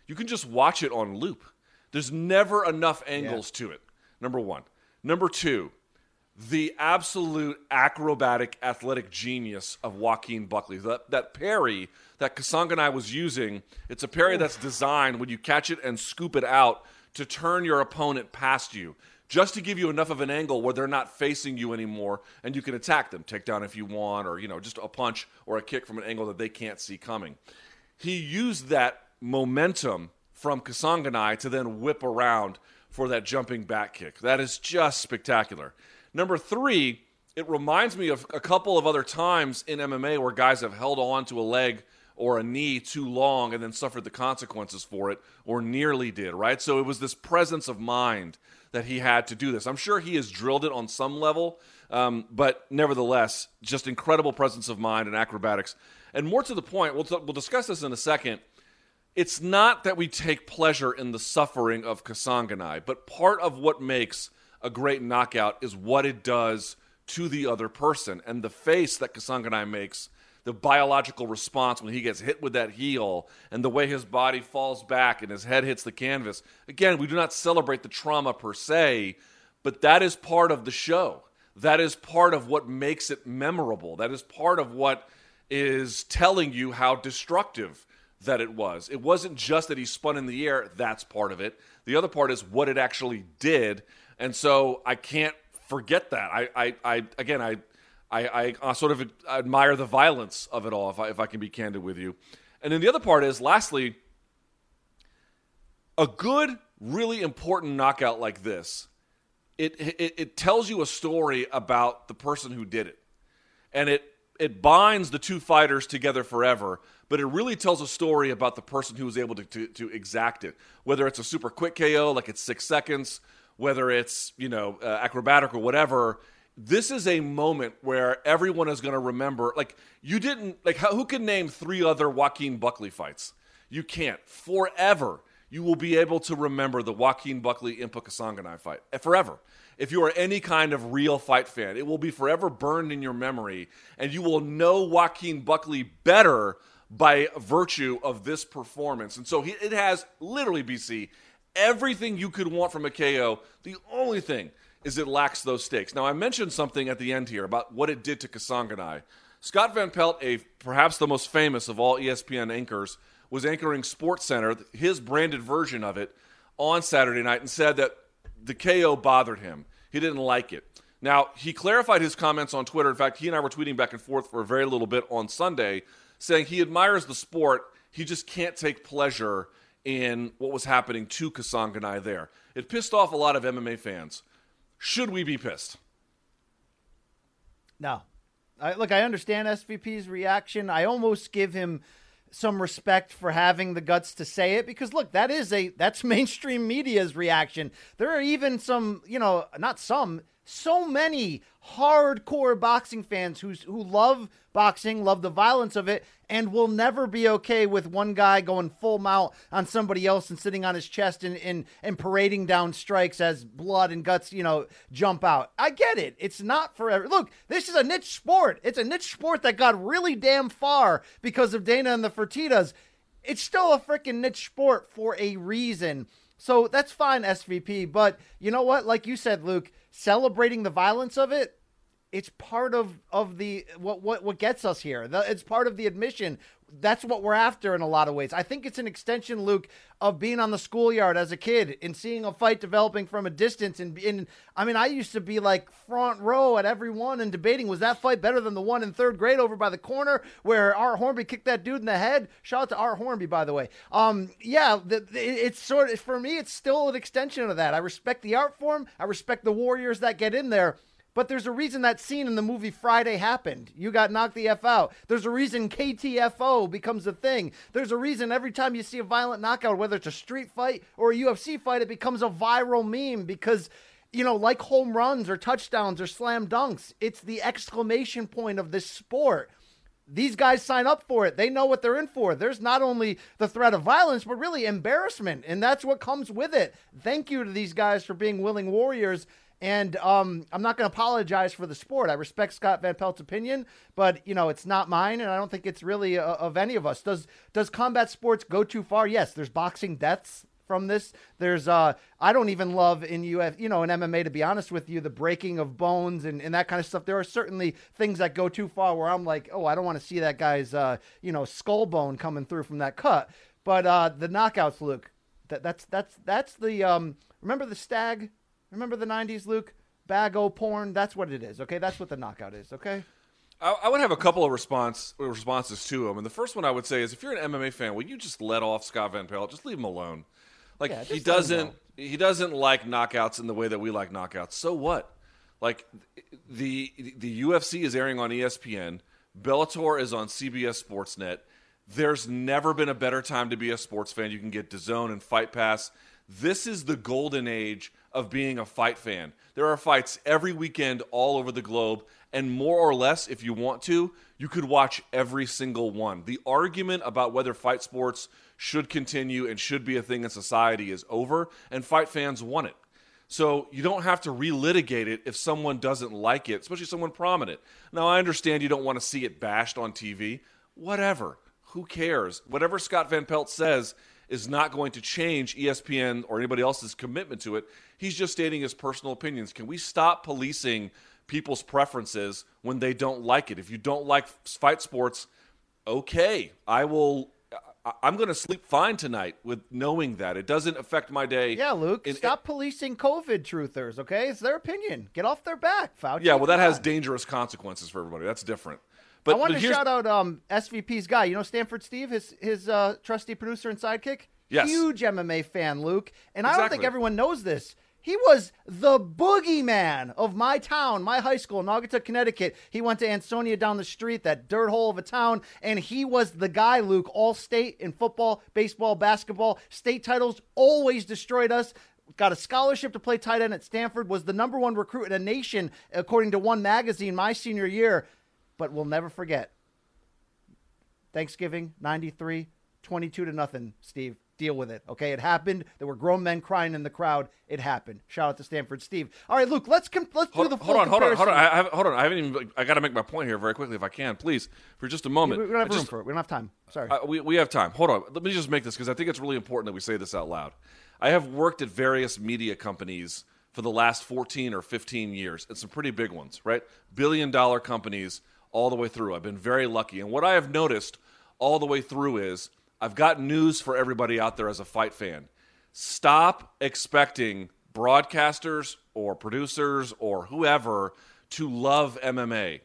you can just watch it on loop. There's never enough angles yeah. to it. Number one. Number two, the absolute acrobatic athletic genius of Joaquin Buckley. That, that parry that Kasanganay was using, it's a parry that's designed when you catch it and scoop it out to turn your opponent past you, just to give you enough of an angle where they're not facing you anymore and you can attack them, take down if you want, or you know, just a punch or a kick from an angle that they can't see coming. He used that momentum from Kasanganay to then whip around for that jumping back kick. That is just spectacular. Number three, it reminds me of a couple of other times in MMA where guys have held on to a leg or a knee too long and then suffered the consequences for it, or nearly did, right? So it was this presence of mind that he had to do this. I'm sure he has drilled it on some level, um, but nevertheless, just incredible presence of mind and acrobatics. And more to the point, we'll, t- we'll discuss this in a second it's not that we take pleasure in the suffering of Kasanganay, but part of what makes a great knockout is what it does to the other person. And the face that Kasanganay makes, the biological response when he gets hit with that heel, and the way his body falls back and his head hits the canvas. Again, we do not celebrate the trauma per se, but that is part of the show. That is part of what makes it memorable. That is part of what is telling you how destructive that it was. It wasn't just that he spun in the air, that's part of it. The other part is what it actually did. And so I can't forget that. I, I, I again, I, I, I sort of admire the violence of it all, if I, if I can be candid with you. And then the other part is, lastly, a good, really important knockout like this, it, it, it tells you a story about the person who did it. And it, it binds the two fighters together forever but it really tells a story about the person who was able to, to, to exact it. Whether it's a super quick KO, like it's six seconds, whether it's you know uh, acrobatic or whatever. This is a moment where everyone is going to remember. Like you didn't like how, who can name three other Joaquin Buckley fights? You can't. Forever, you will be able to remember the Joaquin Buckley Impa Kasanganay fight eh, forever. If you are any kind of real fight fan, it will be forever burned in your memory, and you will know Joaquin Buckley better by virtue of this performance. And so he, it has literally, BC, everything you could want from a KO. The only thing is it lacks those stakes. Now, I mentioned something at the end here about what it did to Kasanganay. Scott Van Pelt, a perhaps the most famous of all ESPN anchors, was anchoring Sports Center, his branded version of it, on Saturday night and said that the KO bothered him. He didn't like it. Now, he clarified his comments on Twitter. In fact, he and I were tweeting back and forth for a very little bit on Sunday saying he admires the sport, he just can't take pleasure in what was happening to Kasanganay there. It pissed off a lot of MMA fans. Should we be pissed? No. I, look, I understand SVP's reaction. I almost give him some respect for having the guts to say it because look that is a that's <laughs> mainstream media's reaction there are even some you know not some so many hardcore boxing fans who who love boxing, love the violence of it, and will never be okay with one guy going full mount on somebody else and sitting on his chest and, and, and parading down strikes as blood and guts, you know, jump out. I get it. It's not forever. Look, this is a niche sport. It's a niche sport that got really damn far because of Dana and the Fertitas. It's still a freaking niche sport for a reason. So that's fine, SVP. But you know what? Like you said, Luke, celebrating the violence of it, it's part of of the what what what gets us here. It's part of the admission. That's what we're after in a lot of ways. I think it's an extension, Luke, of being on the schoolyard as a kid and seeing a fight developing from a distance. And, and I mean, I used to be like front row at every one and debating was that fight better than the one in third grade over by the corner where Art Hornby kicked that dude in the head. Shout out to Art Hornby, by the way. Um, yeah, the, the, it's sort of for me, it's still an extension of that. I respect the art form. I respect the warriors that get in there. But there's a reason that scene in the movie Friday happened. You got knocked the F out. There's a reason KTFO becomes a thing. There's a reason every time you see a violent knockout, whether it's a street fight or a UFC fight, it becomes a viral meme because, you know, like home runs or touchdowns or slam dunks, it's the exclamation point of this sport these guys sign up for it. They know what they're in for. There's not only the threat of violence, but really embarrassment. And that's what comes with it. Thank you to these guys for being willing warriors. And um, I'm not going to apologize for the sport. I respect Scott Van Pelt's opinion, but you know it's not mine, and I don't think it's really uh, of any of us. Does does combat sports go too far? Yes. There's boxing deaths from this. There's uh I don't even love in UF, you know, in MMA to be honest with you, the breaking of bones and, and that kind of stuff. There are certainly things that go too far where I'm like, oh, I don't want to see that guy's uh, you know, skull bone coming through from that cut. But uh the knockouts, Luke, that that's that's that's the um remember the stag Remember the 90s, Luke? Bago porn. That's what it is, okay? That's what the knockout is, okay? I, I would have a couple of response responses to them. And the first one I would say is if you're an MMA fan, will you just let off Scott Van Pelt? Just leave him alone. Like Yeah, he him doesn't he doesn't like knockouts in the way that we like knockouts. So what? Like the the UFC is airing on ESPN. Bellator is on CBS Sportsnet. There's never been a better time to be a sports fan. You can get DAZN and Fight Pass. This is the golden age of being a fight fan. There are fights every weekend all over the globe, and more or less, if you want to, you could watch every single one. The argument about whether fight sports should continue and should be a thing in society is over, and fight fans want it. So you don't have to relitigate it if someone doesn't like it, especially someone prominent. Now I understand you don't want to see it bashed on TV. Whatever. Who cares? Whatever Scott Van Pelt says is not going to change ESPN or anybody else's commitment to it. He's just stating his personal opinions. Can we stop policing people's preferences when they don't like it? If you don't like fight sports, okay, I will. I'm going to sleep fine tonight with knowing that it doesn't affect my day. Yeah, Luke, in- stop policing COVID truthers, okay? It's their opinion. Get off their back, Fauci. Yeah, well, that has dangerous consequences for everybody. That's different. But, I want to shout out um, SVP's guy. You know Stanford Steve, his his uh, trusty producer and sidekick. Yes. Huge MMA fan, Luke. And I don't think everyone knows this. He was the boogeyman of my town, my high school, Naugatuck, Connecticut. He went to Ansonia down the street, that dirt hole of a town, and he was the guy, Luke, all state in football, baseball, basketball, state titles, always destroyed us. Got a scholarship to play tight end at Stanford, was the number one recruit in the nation, according to one magazine, my senior year. But we'll never forget Thanksgiving, 93, 22 to nothing, Steve. Deal with it. Okay, it happened. There were grown men crying in the crowd. It happened. Shout out to Stanford Steve. All right, Luke, let's com- let's Hold, do the hold full on, hold on, hold on. I, I have, hold on. I haven't even. I got to make my point here very quickly, if I can, please, for just a moment. we don't have I room just- for it. We don't have time. Sorry. Uh, we, we have time. Hold on. Let me just make this because I think it's really important that we say this out loud. I have worked at various media companies for the last 14 or 15 years, and some pretty big ones, right? Billion dollar companies all the way through. I've been very lucky. And what I have noticed all the way through is I've got news for everybody out there as a fight fan. Stop expecting broadcasters or producers or whoever to love MMA.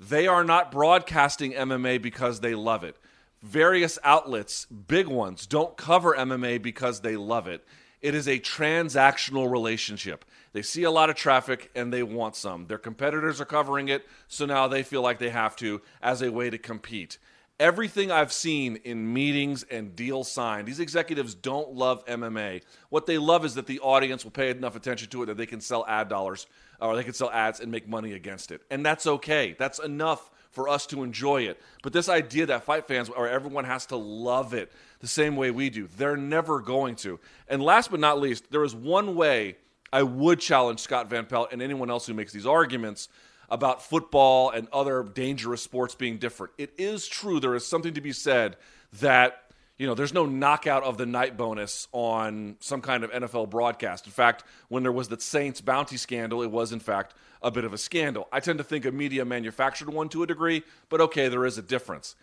They are not broadcasting MMA because they love it. Various outlets, big ones, don't cover MMA because they love it. It is a transactional relationship. They see a lot of traffic and they want some. Their competitors are covering it, so now they feel like they have to as a way to compete. Everything I've seen in meetings and deals signed, these executives don't love MMA. What they love is that the audience will pay enough attention to it that they can sell ad dollars or they can sell ads and make money against it. And that's okay. That's enough for us to enjoy it. But this idea that fight fans or everyone has to love it the same way we do, they're never going to. And last but not least, there is one way I would challenge Scott Van Pelt and anyone else who makes these arguments about football and other dangerous sports being different. It is true there is something to be said that you know, there's no knockout of the night bonus on some kind of NFL broadcast. In fact, when there was the Saints bounty scandal, it was in fact a bit of a scandal. I tend to think a media manufactured one to a degree, but okay, there is a difference.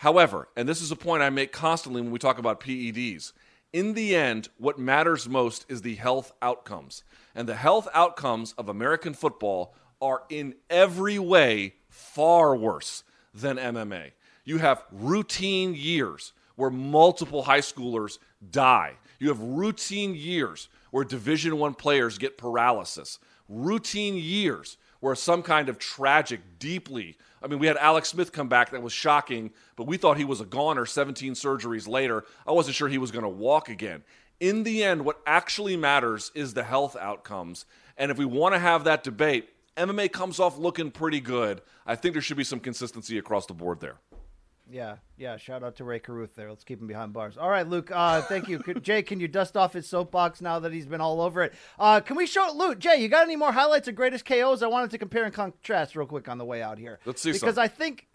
However, and this is a point I make constantly when we talk about PEDs, in the end, what matters most is the health outcomes. And the health outcomes of American football are in every way far worse than MMA. You have routine years where multiple high schoolers die. You have routine years where Division 1 players get paralysis. Routine years where some kind of tragic, deeply I mean, we had Alex Smith come back that was shocking, but we thought he was a goner 17 surgeries later. I wasn't sure he was going to walk again. In the end, what actually matters is the health outcomes. And if we want to have that debate, MMA comes off looking pretty good. I think there should be some consistency across the board there. Yeah, yeah. Shout out to Rae Carruth there. Let's keep him behind bars. All right, Luke. Uh, thank you, Jay. Can you dust off his soapbox now that he's been all over it? Uh, can we show Luke? Jay, you got any more highlights of greatest KOs? I wanted to compare and contrast real quick on the way out here. Let's see. Because some. I think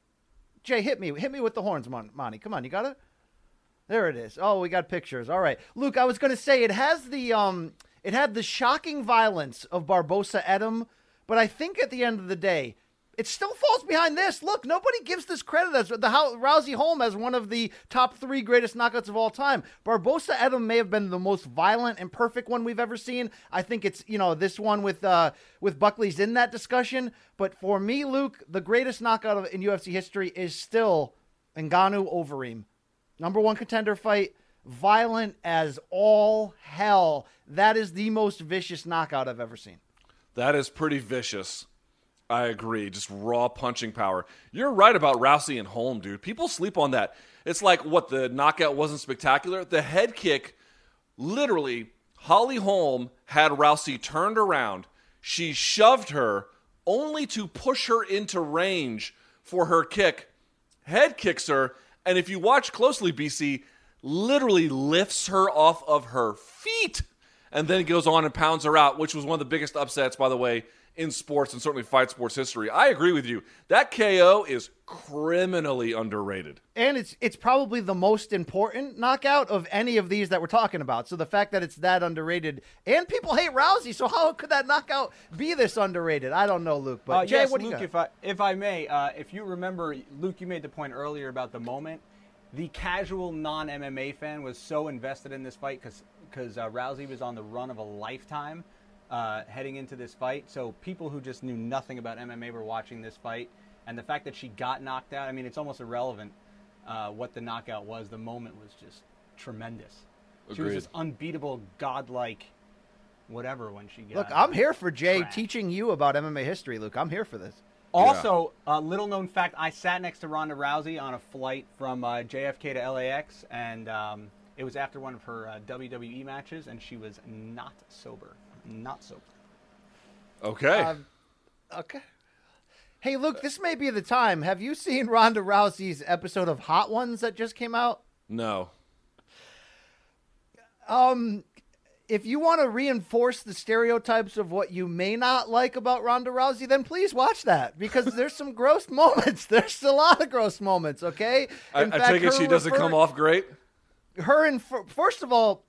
Jay hit me, hit me with the horns, Mon- Monty. Come on, you got it. There it is. Oh, we got pictures. All right, Luke. I was going to say it has the um, it had the shocking violence of Barboza Etim, but I think at the end of the day it still falls behind this. Look, nobody gives this credit as the how Rousey Holm as one of the top three greatest knockouts of all time. Barboza Etim may have been the most violent and perfect one we've ever seen. I think it's you know this one with uh, with Buckley's in that discussion. But for me, Luke, the greatest knockout of, in UFC history is still Ngannou Overeem, number one contender fight. Violent as all hell. That is the most vicious knockout I've ever seen. That is pretty vicious. I agree. Just raw punching power. You're right about Rousey and Holm, dude. People sleep on that. It's like what the knockout wasn't spectacular. The head kick, literally, Holly Holm had Rousey turned around. She shoved her only to push her into range for her kick. Head kicks her, and if you watch closely, BC literally lifts her off of her feet and then it goes on and pounds her out, which was one of the biggest upsets, by the way, in sports and certainly fight sports history. I agree with you. That KO is criminally underrated. And it's it's probably the most important knockout of any of these that we're talking about. So the fact that it's that underrated and people hate Rousey, so how could that knockout be this underrated? I don't know, Luke. But uh, Jay, yes, what do Luke, you got? If I if I may, uh, if you remember, Luke, you made the point earlier about the moment. The casual non MMA fan was so invested in this fight because because uh, Rousey was on the run of a lifetime uh, heading into this fight. So people who just knew nothing about MMA were watching this fight, and the fact that she got knocked out, I mean, it's almost irrelevant uh, what the knockout was. The moment was just tremendous. Agreed. She was this unbeatable, godlike, whatever when she got. Look, I'm here for Jay teaching you about MMA history, Luke. I'm here for this. Also, a yeah. uh, little known fact: I sat next to Ronda Rousey on a flight from uh, JFK to LAX, and um, it was after one of her uh, WWE matches, and she was not sober not sober. Okay. Um, okay. Hey, Luke, this may be the time. Have you seen Ronda Rousey's episode of Hot Ones that just came out? No. Um, if you want to reinforce the stereotypes of what you may not like about Ronda Rousey, then please watch that because there's some gross <laughs> moments. There's a lot of gross moments. Okay. In I, fact, I take it she doesn't refer- come off great. Her and first of all,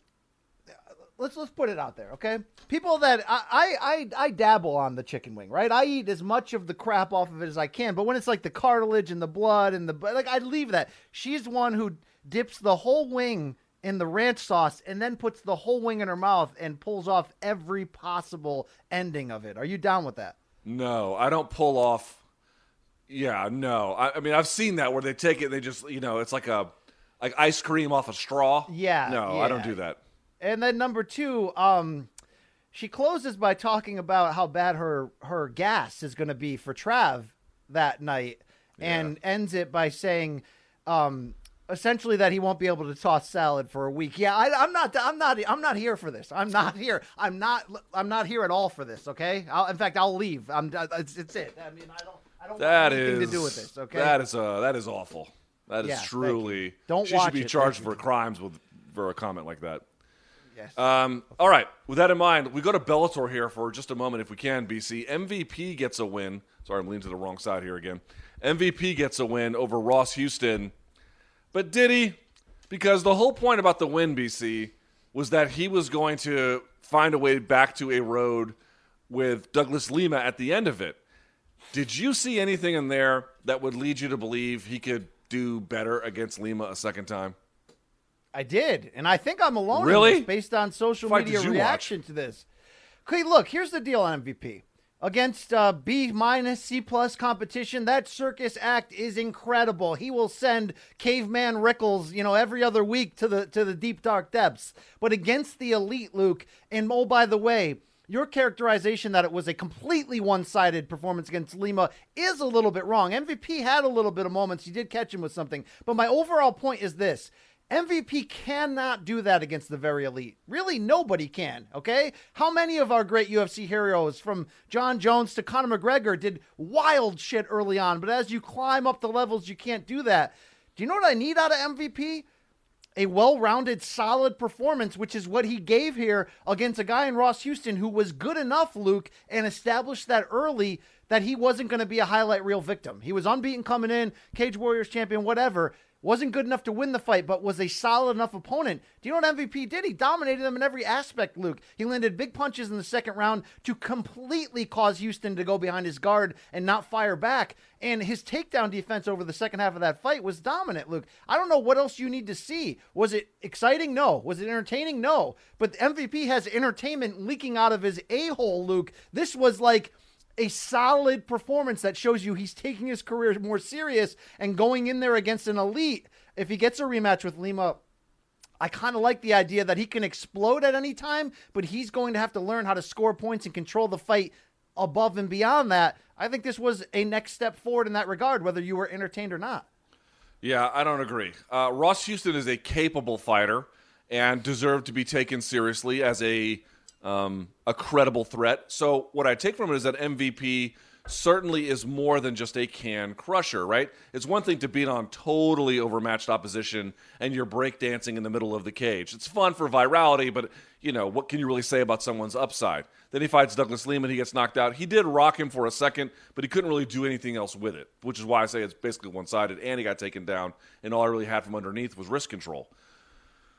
let's let's put it out there, okay? People that I, I I dabble on the chicken wing, right? I eat as much of the crap off of it as I can, but when it's like the cartilage and the blood and the like, I leave that. She's one who dips the whole wing in the ranch sauce and then puts the whole wing in her mouth and pulls off every possible ending of it. Are you down with that? No, I don't pull off. Yeah, no. I, I mean, I've seen that where they take it, they just you know, it's like a like ice cream off a straw. Yeah. No, yeah. I don't do that. And then number two, um, she closes by talking about how bad her her gas is going to be for Trav that night, yeah. and ends it by saying, um, essentially that he won't be able to toss salad for a week. Yeah, I, am not. I'm not. I'm not here for this. I'm not here. I'm not. I'm not here at all for this. Okay. I'll, in fact, I'll leave. I'm. It's, it's it. I mean, I don't. I don't that want anything is, to do with this. Okay. That is uh that is awful. That is Yeah, truly. Don't she should be it. charged for crimes with for a comment like that. Yes. Um, all right. With that in mind, we go to Bellator here for just a moment, if we can. BC MVP gets a win. Sorry, I'm leaning to the wrong side here again. MVP gets a win over Ross Houston, but did he? Because the whole point about the win, BC, was that he was going to find a way back to a road with Douglas Lima at the end of it. Did you see anything in there that would lead you to believe he could do better against Lima a second time? I did, and I think I'm alone. in Really? this based on social Fight media reaction to this. Okay, look, here's the deal on MVP. Against uh, B minus C plus competition, that circus act is incredible. He will send caveman Rickles, you know, every other week to the to the deep dark depths. But against the elite, Luke, and oh by the way, your characterization that it was a completely one-sided performance against Lima is a little bit wrong. MVP had a little bit of moments. You did catch him with something. But my overall point is this. MVP cannot do that against the very elite. Really, nobody can, okay? How many of our great UFC heroes, from John Jones to Conor McGregor, did wild shit early on, but as you climb up the levels, you can't do that. Do you know what I need out of MVP? A well-rounded, solid performance, which is what he gave here against a guy in Ross Houston who was good enough, Luke, and established that early that he wasn't going to be a highlight reel victim. He was unbeaten coming in, Cage Warriors champion, whatever. Wasn't good enough to win the fight, but was a solid enough opponent. Do you know what MVP did? He dominated them in every aspect, Luke. He landed big punches in the second round to completely cause Houston to go behind his guard and not fire back. And his takedown defense over the second half of that fight was dominant, Luke. I don't know what else you need to see. Was it exciting? No. Was it entertaining? No. But the MVP has entertainment leaking out of his a hole, Luke. This was like a solid performance that shows you he's taking his career more serious and going in there against an elite. If he gets a rematch with Lima, I kind of like the idea that he can explode at any time, but he's going to have to learn how to score points and control the fight above and beyond that. I think this was a next step forward in that regard, whether you were entertained or not. Yeah, I don't agree. Uh, Ross Houston is a capable fighter and deserved to be taken seriously as a um, a credible threat. So what I take from it is that MVP certainly is more than just a can crusher, right? It's one thing to beat on totally overmatched opposition and you're breakdancing in the middle of the cage. It's fun for virality, but you know, what can you really say about someone's upside? Then he fights Douglas Lima, he gets knocked out. He did rock him for a second, but he couldn't really do anything else with it, which is why I say it's basically one-sided and he got taken down and all I really had from underneath was wrist control.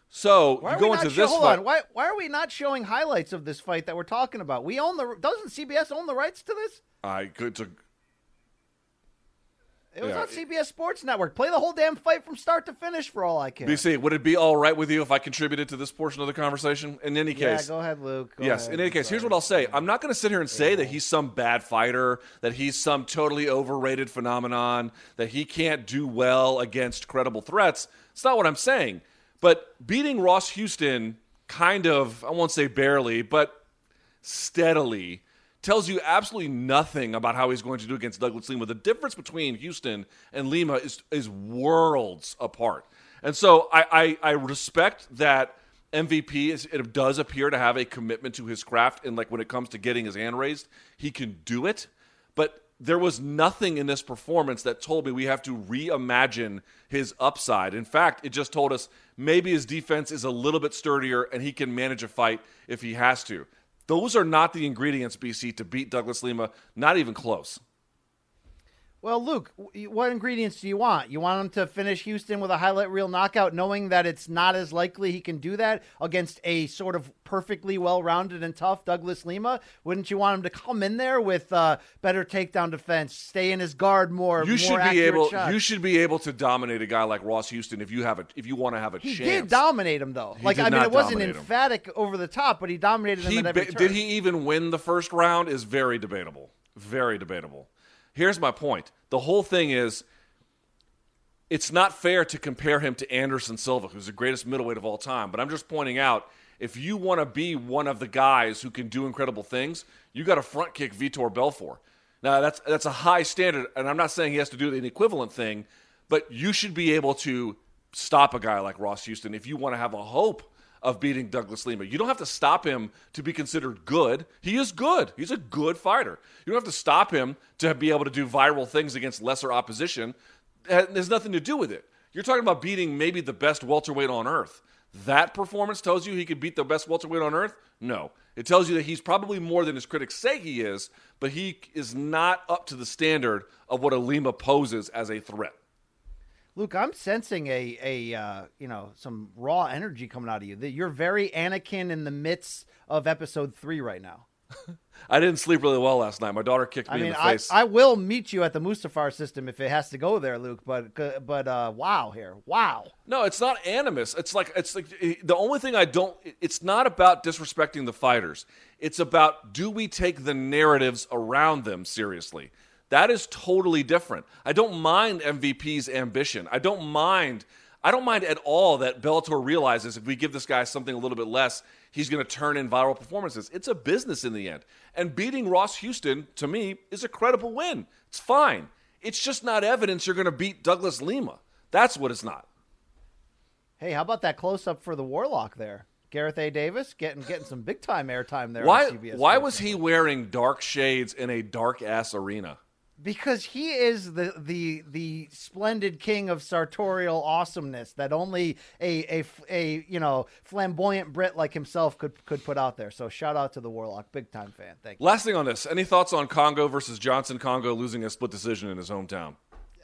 So Why you go into this hold fight. on. Why, why are we not showing highlights of this fight that we're talking about? We own the doesn't CBS own the rights to this? I could to It was Yeah, on CBS Sports Network. Play the whole damn fight from start to finish for all I care. BC, would it be all right with you if I contributed to this portion of the conversation? In any Yeah, case, go ahead, Luke. Go yes. ahead. In any case, here's what I'll say. I'm not going to sit here and say that he's some bad fighter, that he's some totally overrated phenomenon, that he can't do well against credible threats. It's not what I'm saying. But beating Ross Houston, kind of, I won't say barely, but steadily, tells you absolutely nothing about how he's going to do against Douglas Lima. The difference between Houston and Lima is is worlds apart. And so I, I, I respect that MVP is, it does appear to have a commitment to his craft, and like when it comes to getting his hand raised, he can do it. But there was nothing in this performance that told me we have to reimagine his upside. In fact, it just told us maybe his defense is a little bit sturdier and he can manage a fight if he has to. Those are not the ingredients, BC, to beat Douglas Lima. Not even close. Well, Luke, what ingredients do you want? You want him to finish Houston with a highlight reel knockout, knowing that it's not as likely he can do that against a sort of perfectly well-rounded and tough Douglas Lima? Wouldn't you want him to come in there with uh, better takedown defense, stay in his guard more? You more should be able. shots? You should be able to dominate a guy like Ross Houston if you have a if you want to have a He chance. did dominate him though. He like I mean, it wasn't dominate him. emphatic over the top, but he dominated him He ba- did he even win the first round is very debatable. Very debatable. Here's my point. The whole thing is it's not fair to compare him to Anderson Silva, who's the greatest middleweight of all time. But I'm just pointing out if you want to be one of the guys who can do incredible things, you got to front kick Vitor Belfort. Now that's that's a high standard, and I'm not saying he has to do an equivalent thing, but you should be able to stop a guy like Ross Houston if you want to have a hope of beating Douglas Lima. You don't have to stop him to be considered good. He is good. He's a good fighter. You don't have to stop him to be able to do viral things against lesser opposition. It has nothing to do with it. You're talking about beating maybe the best welterweight on earth. That performance tells you he could beat the best welterweight on earth? No. It tells you that he's probably more than his critics say he is, but he is not up to the standard of what a Lima poses as a threat. Luke, I'm sensing a a uh, you know some raw energy coming out of you. That you're very Anakin in the midst of episode three right now. <laughs> I didn't sleep really well last night. My daughter kicked me I mean, in the face. I, I will meet you at the Mustafar system if it has to go there, Luke. But but uh, wow, here, wow. No, it's not animus. It's like it's like the only thing I don't. It's not about disrespecting the fighters. It's about do we take the narratives around them seriously? That is totally different. I don't mind MVP's ambition. I don't mind. I don't mind at all that Bellator realizes if we give this guy something a little bit less, he's going to turn in viral performances. It's a business in the end. And beating Ross Houston, to me, is a credible win. It's fine. It's just not evidence you're going to beat Douglas Lima. That's what it's not. Hey, how about that close up for the Warlock there? Gareth A. Davis getting getting some big time airtime there. Why? Why was he wearing dark shades in a dark ass arena? Because he is the the the splendid king of sartorial awesomeness that only a a, a you know flamboyant Brit like himself could could put out there. So shout out to the Warlock, big time fan. Thank you. Last thing on this, any thoughts on Kongo versus Johnson? Kongo losing a split decision in his hometown.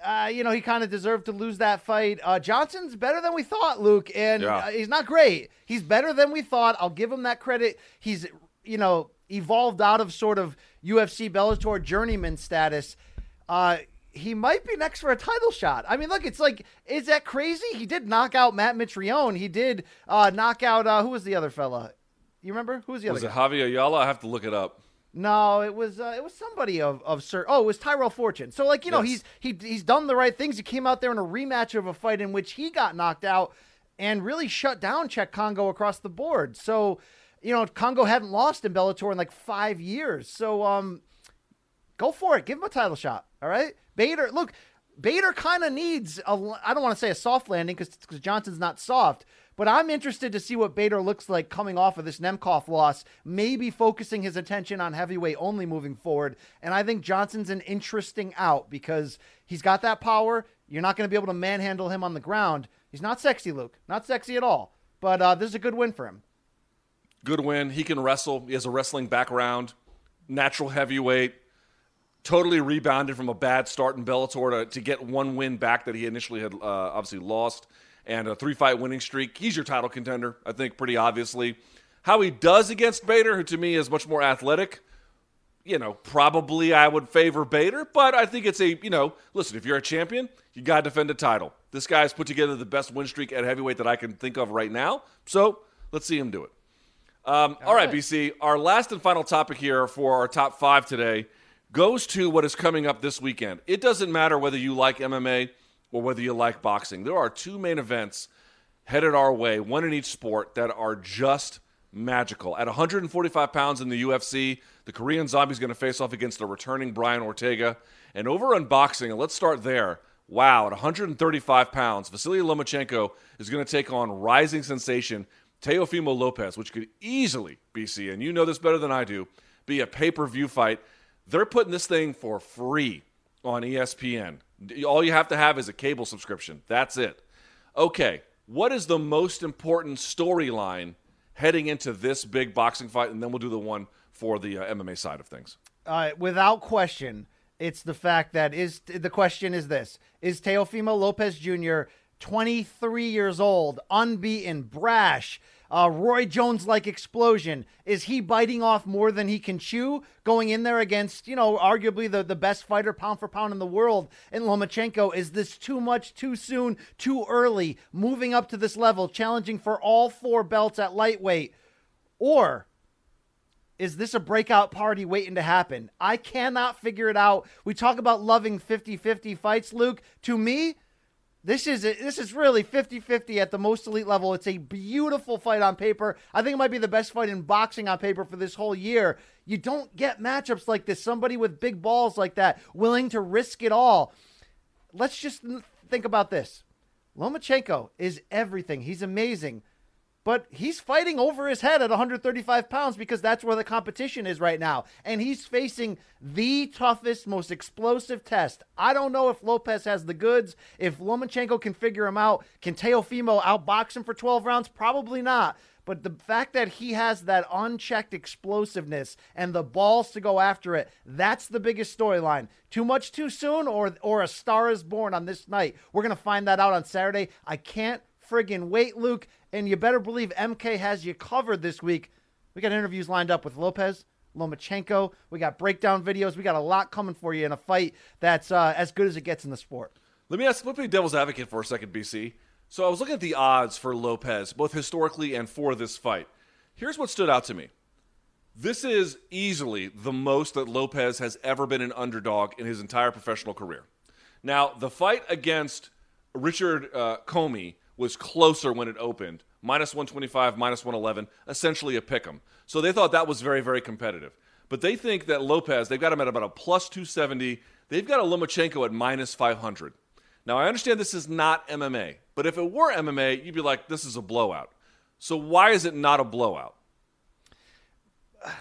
Uh, you know, he kind of deserved to lose that fight. Uh, Johnson's better than we thought, Luke, and yeah. uh, he's not great. He's better than we thought. I'll give him that credit. He's, you know, evolved out of sort of UFC Bellator journeyman status. Uh, he might be next for a title shot. I mean, look, it's like, is that crazy? He did knock out Matt Mitrione. He did uh, knock out uh, who was the other fella? You remember who was the was other? Was it Javier Ayala? I have to look it up. No, it was uh, it was somebody of of Sir. Oh, it was Tyrell Fortune. So like you know yes. he's he he's done the right things. He came out there in a rematch of a fight in which he got knocked out and really shut down Cheick Kongo across the board. So you know Kongo hadn't lost in Bellator in like five years. So um, go for it. Give him a title shot. All right, Bader. Look, Bader kind of needs a. I don't want to say a soft landing because Johnson's not soft, but I'm interested to see what Bader looks like coming off of this Nemkov loss. Maybe focusing his attention on heavyweight only moving forward. And I think Johnson's an interesting out because he's got that power. You're not going to be able to manhandle him on the ground. He's not sexy, Luke. Not sexy at all. But uh, this is a good win for him. Good win. He can wrestle. He has a wrestling background. Natural heavyweight totally rebounded from a bad start in Bellator to, to get one win back that he initially had uh, obviously lost and a three fight winning streak. He's your title contender, I think, pretty obviously. How he does against Bader, who to me is much more athletic, you know, probably I would favor Bader, but I think it's a, you know, listen, if you're a champion, you got to defend a title. This guy's put together the best win streak at heavyweight that I can think of right now. So let's see him do it. Um, all, all right, right, BC. Our last and final topic here for our top five today goes to what is coming up this weekend. It doesn't matter whether you like MMA or whether you like boxing. There are two main events headed our way, one in each sport, that are just magical. At 145 pounds in the UFC, the Korean Zombie is going to face off against the returning Brian Ortega. And over on boxing, and let's start there. Wow, at 135 pounds, Vasily Lomachenko is going to take on rising sensation Teofimo Lopez, which could easily, BC, and you know this better than I do, be a pay per view fight they're putting this thing for free on ESPN. All you have to have is a cable subscription. That's it. Okay, what is the most important storyline heading into this big boxing fight? And then we'll do the one for the uh, MMA side of things. Uh, without question, it's the fact that is the question is this: Is Teofimo Lopez Jr. 23 years old, unbeaten, brash? uh, Roy Jones like explosion. Is he biting off more than he can chew going in there against, you know, arguably the, the best fighter pound for pound in the world in Lomachenko? Is this too much, too soon, too early, moving up to this level, challenging for all four belts at lightweight? Or is this a breakout party waiting to happen? I cannot figure it out. We talk about loving 50 50 fights, Luke. To me, this is this is really 50-50 at the most elite level. It's a beautiful fight on paper. I think it might be the best fight in boxing on paper for this whole year. You don't get matchups like this. Somebody with big balls like that, willing to risk it all. Let's just think about this. Lomachenko is everything. He's amazing. But he's fighting over his head at 135 pounds because that's where the competition is right now. And he's facing the toughest, most explosive test. I don't know if Lopez has the goods, if Lomachenko can figure him out. Can Teofimo outbox him for 12 rounds? Probably not. But the fact that he has that unchecked explosiveness and the balls to go after it, that's the biggest storyline. Too much too soon or or a star is born on this night. We're going to find that out on Saturday. I can't friggin' wait, Luke. And you better believe MK has you covered this week. We got interviews lined up with Lopez, Lomachenko. We got breakdown videos. We got a lot coming for you in a fight that's uh, as good as it gets in the sport. Let me ask, let me be devil's advocate for a second, BC. So I was looking at the odds for Lopez, both historically and for this fight. Here's what stood out to me. This is easily the most that Lopez has ever been an underdog in his entire professional career. Now, the fight against Richard uh, Commey was closer when it opened, minus 125, minus 111, essentially a pick 'em. So they thought that was very, very competitive. But they think that Lopez, they've got him at about a plus 270. They've got a Lomachenko at minus 500. Now, I understand this is not MMA, but if it were MMA, you'd be like, this is a blowout. So why is it not a blowout? <sighs>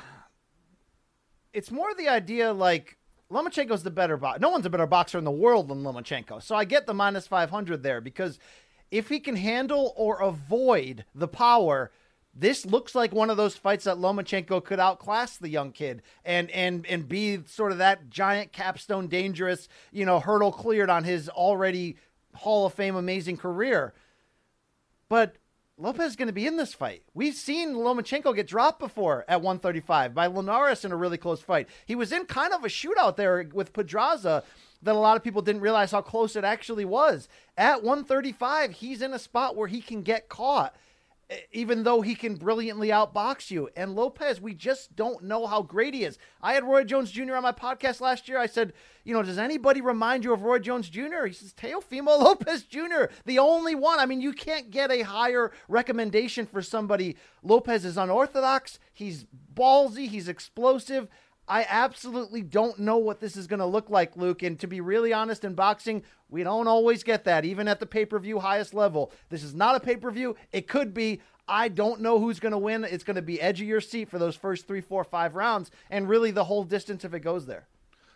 It's more the idea like Lomachenko's the better boxer. No one's a better boxer in the world than Lomachenko. So I get the minus 500 there because if he can handle or avoid the power, this looks like one of those fights that Lomachenko could outclass the young kid and and and be sort of that giant capstone dangerous, you know, hurdle cleared on his already Hall of Fame amazing career. But Lopez is going to be in this fight. We've seen Lomachenko get dropped before at 135 by Linares in a really close fight. He was in kind of a shootout there with Pedraza that a lot of people didn't realize how close it actually was. At 135, he's in a spot where he can get caught even though he can brilliantly outbox you. And Lopez, we just don't know how great he is. I had Roy Jones Jr. on my podcast last year. I said, you know, does anybody remind you of Roy Jones Jr.? He says, Teofimo <laughs> Lopez Jr., the only one. I mean, you can't get a higher recommendation for somebody. Lopez is unorthodox. He's ballsy. He's explosive. I absolutely don't know what this is going to look like, Luke. And to be really honest, in boxing, we don't always get that, even at the pay per view highest level. This is not a pay per view. It could be. I don't know who's going to win. It's going to be edge of your seat for those first three, four, five rounds, and really the whole distance if it goes there.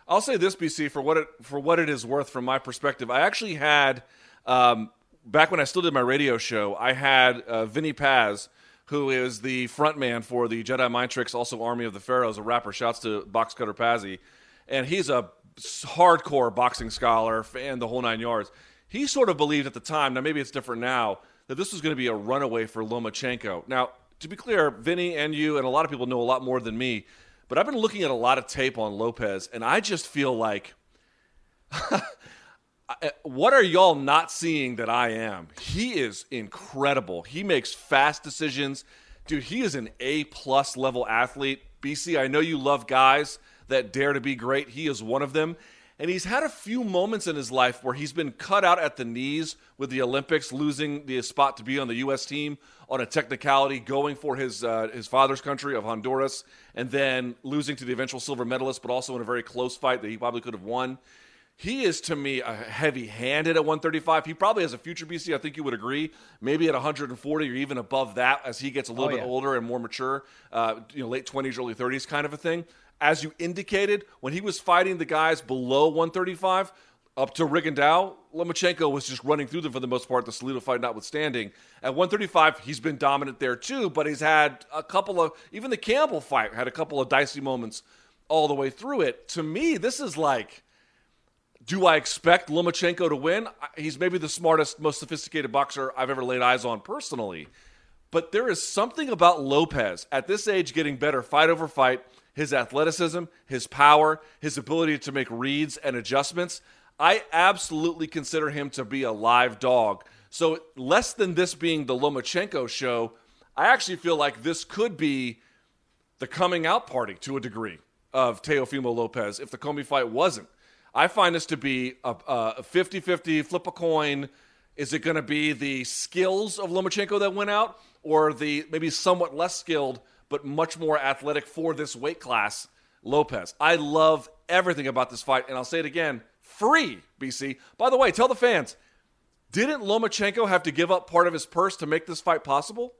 I'll say this, BC, for what it for what it is worth from my perspective. I actually had um, back when I still did my radio show. I had uh, Vinnie Paz who is the frontman for the Jedi Mind Tricks, also Army of the Pharaohs, a rapper. Shouts to Box Cutter Pazzi. And he's a hardcore boxing scholar, fan, the whole nine yards. He sort of believed at the time, now maybe it's different now, that this was going to be a runaway for Lomachenko. Now, to be clear, Vinnie and you and a lot of people know a lot more than me, but I've been looking at a lot of tape on Lopez, and I just feel like <laughs> what are y'all not seeing that I am? He is incredible. He makes fast decisions. Dude, he is an A plus level athlete. BC, I know you love guys that dare to be great. He is one of them. And he's had a few moments in his life where he's been cut out at the knees with the Olympics, losing the spot to be on the U.S. team on a technicality, going for his uh, his father's country of Honduras, and then losing to the eventual silver medalist, but also in a very close fight that he probably could have won. He is to me a heavy handed at 135. He probably has a future BC. I think you would agree. Maybe at 140 or even above that as he gets a little oh, bit yeah. older and more mature, uh, you know, late 20s, early 30s kind of a thing. As you indicated, when he was fighting the guys below 135, up to Rigondeaux, Lomachenko was just running through them for the most part, the Salido fight notwithstanding. At 135, he's been dominant there too, but he's had a couple of, even the Campbell fight had a couple of dicey moments all the way through it. To me, this is like do I expect Lomachenko to win? He's maybe the smartest, most sophisticated boxer I've ever laid eyes on personally. But there is something about Lopez at this age getting better fight over fight, his athleticism, his power, his ability to make reads and adjustments. I absolutely consider him to be a live dog. So, less than this being the Lomachenko show, I actually feel like this could be the coming out party to a degree of Teofimo Lopez if the Commey fight wasn't. I find this to be a 50 50 flip a coin. Is it going to be the skills of Lomachenko that went out, or the maybe somewhat less skilled but much more athletic for this weight class, Lopez? I love everything about this fight, and I'll say it again free, BC. By the way, tell the fans Didn't Lomachenko have to give up part of his purse to make this fight possible?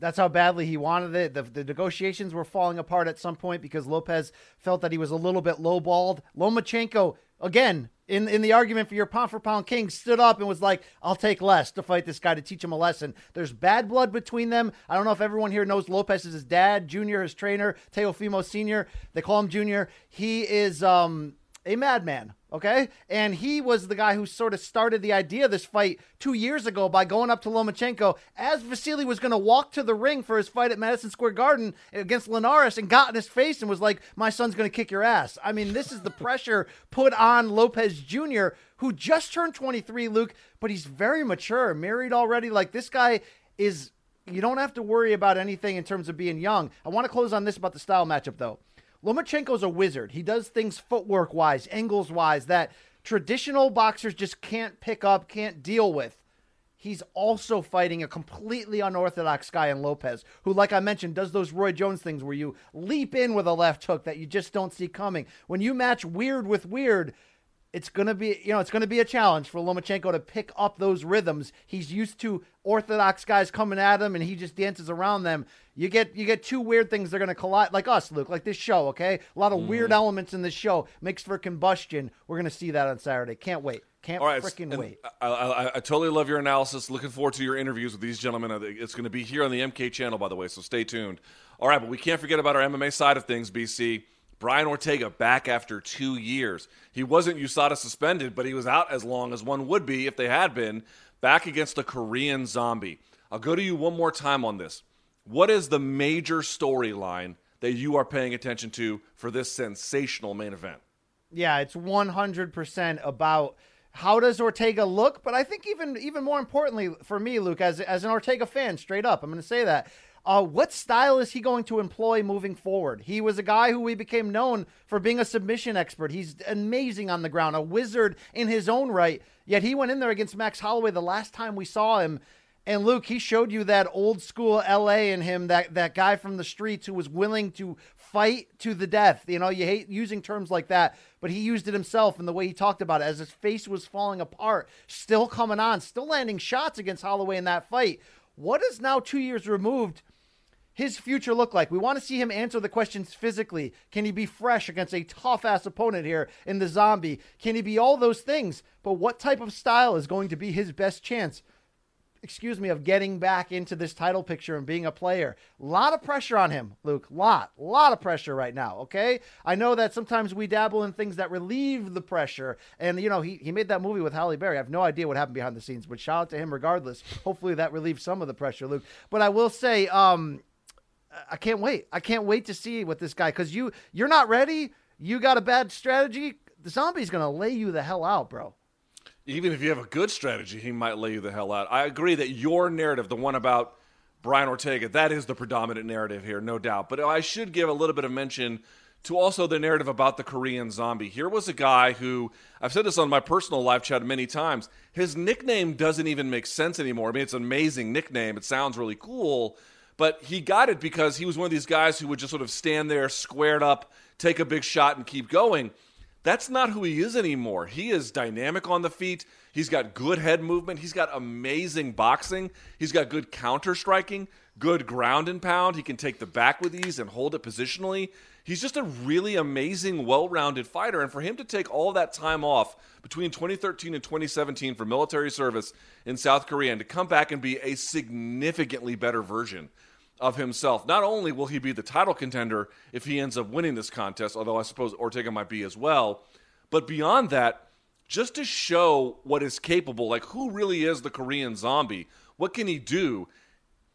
That's how badly he wanted it. The, the negotiations were falling apart at some point because Lopez felt that he was a little bit lowballed. Lomachenko, again, in, in the argument for your pound for pound king, stood up and was like, I'll take less to fight this guy to teach him a lesson. There's bad blood between them. I don't know if everyone here knows Lopez is his dad, Junior, his trainer, Teofimo Sr. They call him Junior. He is um, a madman. Okay. And he was the guy who sort of started the idea of this fight two years ago by going up to Lomachenko as Vasily was going to walk to the ring for his fight at Madison Square Garden against Linares and got in his face and was like, My son's going to kick your ass. I mean, this is the pressure put on Lopez Jr., who just turned 23, Luke, but he's very mature, married already. Like, this guy is, you don't have to worry about anything in terms of being young. I want to close on this about the style matchup, though. Lomachenko's a wizard. He does things footwork wise, angles wise that traditional boxers just can't pick up, can't deal with. He's also fighting a completely unorthodox guy in Lopez, who, like I mentioned, does those Roy Jones things where you leap in with a left hook that you just don't see coming. When you match weird with weird, it's gonna be you know it's gonna be a challenge for Lomachenko to pick up those rhythms. He's used to orthodox guys coming at him, and he just dances around them. You get you get two weird things they're gonna collide, like us, Luke, like this show. Okay, a lot of mm. weird elements in this show makes for combustion. We're gonna see that on Saturday. Can't wait. Can't right, freaking wait. I, I, I, totally love your analysis. Looking forward to your interviews with these gentlemen. It's going to be here on the MK channel, by the way, so stay tuned. All right, but we can't forget about our MMA side of things, BC. Brian Ortega back after two years. He wasn't USADA suspended, but he was out as long as one would be if they had been, back against the Korean zombie. I'll go to you one more time on this. What is the major storyline that you are paying attention to for this sensational main event? Yeah, it's 100% about how does Ortega look, but I think even even more importantly for me, Luke, as as an Ortega fan, straight up, I'm going to say that uh, what style is he going to employ moving forward? He was a guy who we became known for being a submission expert. He's amazing on the ground, a wizard in his own right. Yet he went in there against Max Holloway the last time we saw him. And Luke, he showed you that old school LA in him, that, that guy from the streets who was willing to fight to the death. You know, you hate using terms like that, but he used it himself in the way he talked about it as his face was falling apart, still coming on, still landing shots against Holloway in that fight. What is now two years removed? His future look like? We want to see him answer the questions physically. Can he be fresh against a tough ass opponent here in the zombie? Can he be all those things? But what type of style is going to be his best chance? Excuse me, of getting back into this title picture and being a player. A lot of pressure on him, Luke. Lot, A lot of pressure right now. Okay, I know that sometimes we dabble in things that relieve the pressure, and you know he he made that movie with Halle Berry. I have no idea what happened behind the scenes, but shout out to him regardless. Hopefully that relieves some of the pressure, Luke. But I will say, um, I can't wait. I can't wait to see what this guy because you you're not ready. You got a bad strategy. The zombie's gonna lay you the hell out, bro. Even if you have a good strategy, he might lay you the hell out. I agree that your narrative, the one about Brian Ortega, that is the predominant narrative here, no doubt. But I should give a little bit of mention to also the narrative about the Korean zombie. Here was a guy who, I've said this on my personal live chat many times, his nickname doesn't even make sense anymore. I mean, it's an amazing nickname, it sounds really cool, but he got it because he was one of these guys who would just sort of stand there squared up, take a big shot, and keep going. That's not who he is anymore. He is dynamic on the feet. He's got good head movement. He's got amazing boxing. He's got good counter striking, good ground and pound. He can take the back with ease and hold it positionally. He's just a really amazing, well rounded fighter. And for him to take all that time off between 2013 and 2017 for military service in South Korea and to come back and be a significantly better version of himself. Not only will he be the title contender if he ends up winning this contest, although I suppose Ortega might be as well, but beyond that, just to show what is capable, like who really is the Korean zombie, what can he do?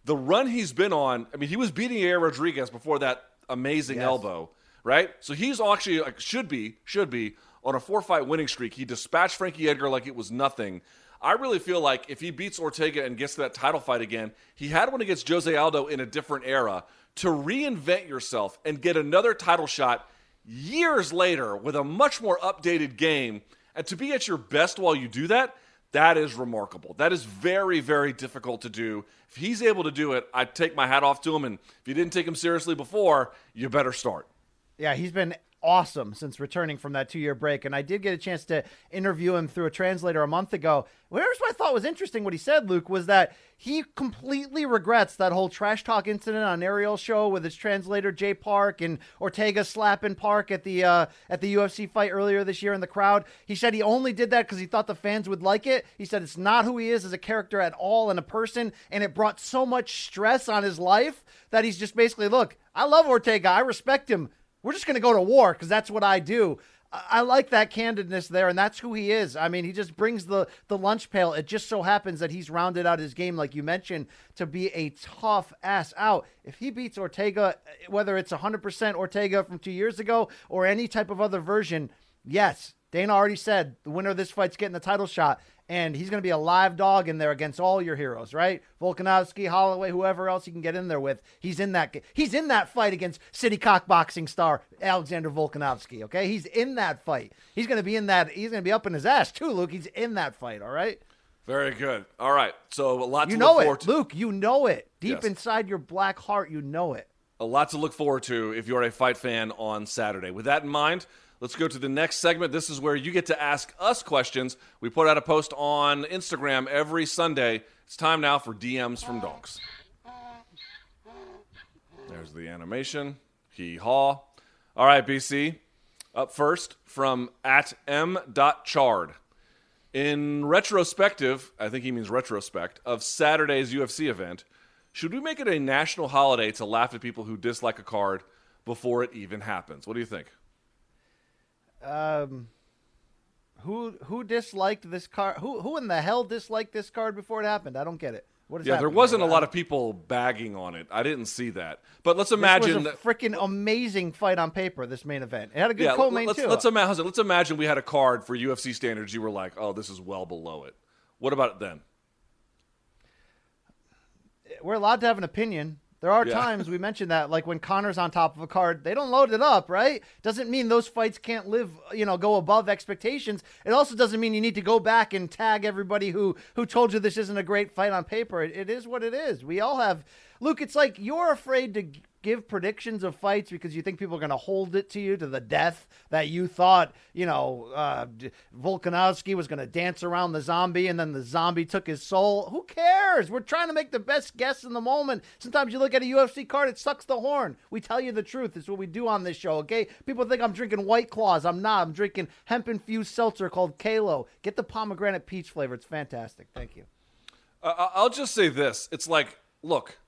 The run he's been on, I mean, he was beating Yair Rodriguez before that amazing yes. elbow, right? So he's actually like should be should be on a four fight winning streak. He dispatched Frankie Edgar like it was nothing. I really feel like if he beats Ortega and gets to that title fight again, he had one against Jose Aldo in a different era. To reinvent yourself and get another title shot years later with a much more updated game, and to be at your best while you do that, that is remarkable. That is very, very difficult to do. If he's able to do it, I take my hat off to him. And if you didn't take him seriously before, you better start. Yeah, he's been awesome since returning from that two year break. And I did get a chance to interview him through a translator a month ago. Here's what I thought was interesting what he said, Luke, was that he completely regrets that whole trash talk incident on Ariel's show with his translator Jay Park and Ortega slapping Park at the uh, at the UFC fight earlier this year in the crowd. He said he only did that because he thought the fans would like it. He said it's not who he is as a character at all and a person, and it brought so much stress on his life that he's just basically look. I love Ortega. I respect him. We're just going to go to war because that's what I do. I like that candidness there, and that's who he is. I mean, he just brings the the lunch pail. It just so happens that he's rounded out his game, like you mentioned, to be a tough ass out. If he beats Ortega, eh, whether it's 100% Ortega from two years ago or any type of other version, yes, Dana already said the winner of this fight's getting the title shot and he's going to be a live dog in there against all your heroes, right? Volkanovski, Holloway, whoever else you can get in there with. He's in that. He's in that fight against City Kickboxing star Alexander Volkanovski. Okay, he's in that fight. He's going to be in that. He's going to be up in his ass too, Luke. He's in that fight. All right. Very good. All right. So a lot you to know look it, forward to. Luke. You know it deep Yes. inside your black heart. You know it. a lot to look forward to if you're a fight fan on Saturday. With that in mind, let's go to the next segment. This is where you get to ask us questions. We put out a post on Instagram every Sunday. It's time now for DMs from Donks. There's the animation. Hee haw. All right, BC. Up first from at m.chard. In retrospective, I think he means retrospect, of Saturday's UFC event, should we make it a national holiday to laugh at people who dislike a card before it even happens? What do you think? Um, who who disliked this card? Who who in the hell disliked this card before it happened? I don't get it. What is yeah, there wasn't a lot of people bagging on it. I didn't see that. But let's This imagine was a freaking amazing fight on paper. This main event. It had a good Yeah, co-main let's, too. let's, imagine, let's imagine we had a card for UFC standards. You were like, oh, this is well below it. What about it then? We're allowed to have an opinion. There are Yeah. times we mentioned that, like when Conor's on top of a card, they don't load it up, right? Doesn't mean those fights can't live, you know, go above expectations. It also doesn't mean you need to go back and tag everybody who who told you this isn't a great fight on paper. It, it is what it is. We all have. Luke, it's like you're afraid to give predictions of fights because you think people are going to hold it to you to the death that you thought, you know, uh, Volkanovski was going to dance around the zombie and then the zombie took his soul. Who cares? We're trying to make the best guess in the moment. Sometimes you look at a UFC card, it sucks the horn. We tell you the truth. It's what we do on this show, okay? People think I'm drinking White Claws. I'm not. I'm drinking hemp infused seltzer called Kalo. Get the pomegranate peach flavor. It's fantastic. Thank you. Uh, I'll just say this. It's like, look,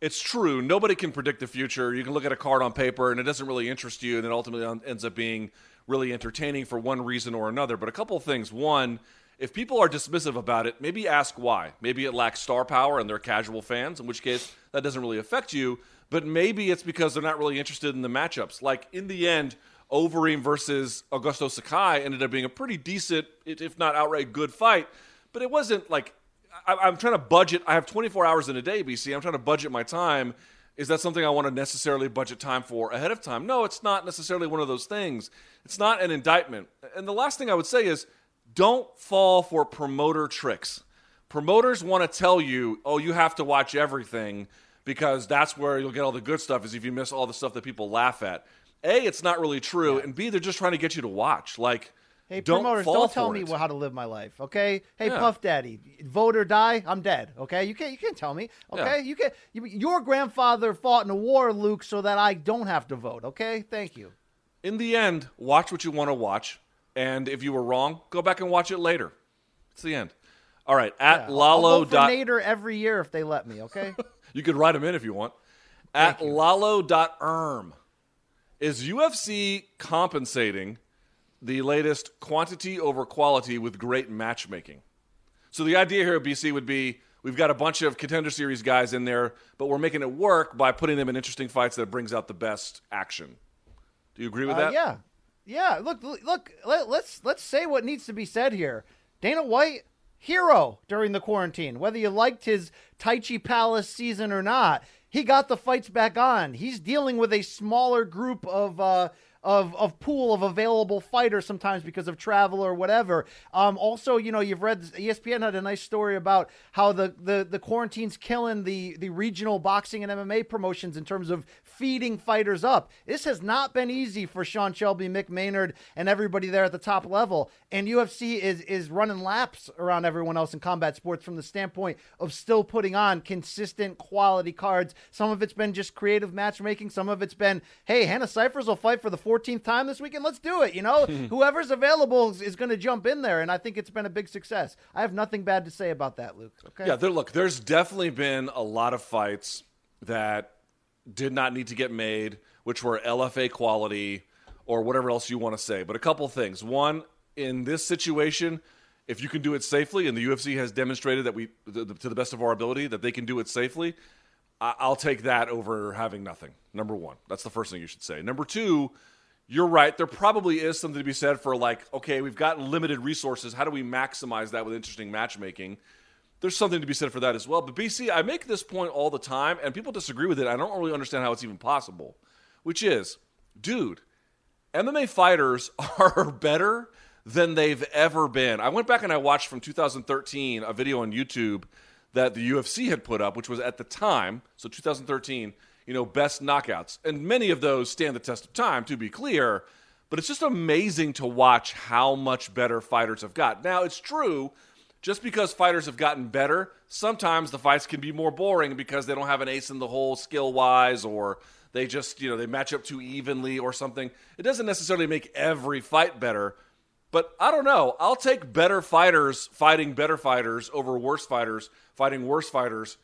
it's true. Nobody can predict the future. You can look at a card on paper and it doesn't really interest you, and it ultimately ends up being really entertaining for one reason or another. But a couple of things. One, if people are dismissive about it, maybe ask why. Maybe it lacks star power and they're casual fans, in which case that doesn't really affect you. But maybe it's because they're not really interested in the matchups. Like in the end, Overeem versus Augusto Sakai ended up being a pretty decent, if not outright good fight. But it wasn't like I, I'm trying to budget. I have 24 hours in a day, BC. I'm trying to budget my time. Is that something I want to necessarily budget time for ahead of time? No, it's not necessarily one of those things. It's not an indictment. And the last thing I would say is don't fall for promoter tricks. Promoters want to tell you, oh, you have to watch everything because that's where you'll get all the good stuff, is if you miss all the stuff that people laugh at. A, it's not really true. And B, they're just trying to get you to watch. Like, Hey, don't promoters, don't tell me it. how to live my life, okay? Hey, Yeah. Puff Daddy, vote or die, I'm dead, okay? You can't, you can't tell me, okay? Yeah. You can you, Your grandfather fought in a war, Luke, so that I don't have to vote, okay? Thank you. in the end, watch what you want to watch, and if you were wrong, go back and watch it later. It's the end. All right, at I'll Lalo. dot- Nader every year if they let me, okay? <laughs> you could write them in if you want. At Lalo.erm. Is UFC compensating the latest quantity over quality with great matchmaking? So the idea here at BC would be we've got a bunch of contender series guys in there, but we're making it work by putting them in interesting fights that brings out the best action. Do you agree with Uh, that? yeah, yeah. Look, look. Let, let's let's say what needs to be said here. Dana White, hero during the quarantine. Whether you liked his Tai Chi Palace season or not, he got the fights back on. He's dealing with a smaller group of uh, of, of pool of available fighters sometimes because of travel or whatever. Um, also, you know, you've read ESPN had a nice story about how the, the, the quarantine's killing the, the regional boxing and MMA promotions in terms of feeding fighters up. This has not been easy for Sean Shelby, Mick Maynard, and everybody there at the top level. And UFC is is running laps around everyone else in combat sports from the standpoint of still putting on consistent quality cards. Some of it's been just creative matchmaking. Some of it's been, hey, Hannah Cifers will fight for the 14th time this weekend. Let's do it. You know, <laughs> whoever's available is, is going to jump in there, and I think it's been a big success. I have nothing bad to say about that, Luke. Okay. Yeah, there, look, there's definitely been a lot of fights that did not need to get made, which were LFA quality or whatever else you want to say. But a couple things. One, in this situation, if you can do it safely, and the UFC has demonstrated that we, to the best of our ability, that they can do it safely, I'll take that over having nothing. Number one, that's the first thing you should say. Number two, you're right. There probably is something to be said for like, okay, we've got limited resources. How do we maximize that with interesting matchmaking? There's something to be said for that as well. But BC, I make this point all the time, and people disagree with it. I don't really understand how it's even possible. Which is, dude, MMA fighters <laughs> are better than they've ever been. I went back and I watched from 2013 a video on YouTube that the UFC had put up, which was at the time, so 2013, you know, best knockouts. And many of those stand the test of time, to be clear. But it's just amazing to watch how much better fighters have got. Now, it's true, just because fighters have gotten better, sometimes the fights can be more boring because they don't have an ace in the hole skill wise or they just, you know, they match up too evenly or something. It doesn't necessarily make every fight better. But I don't know. I'll take better fighters fighting better fighters over worse fighters fighting worse fighters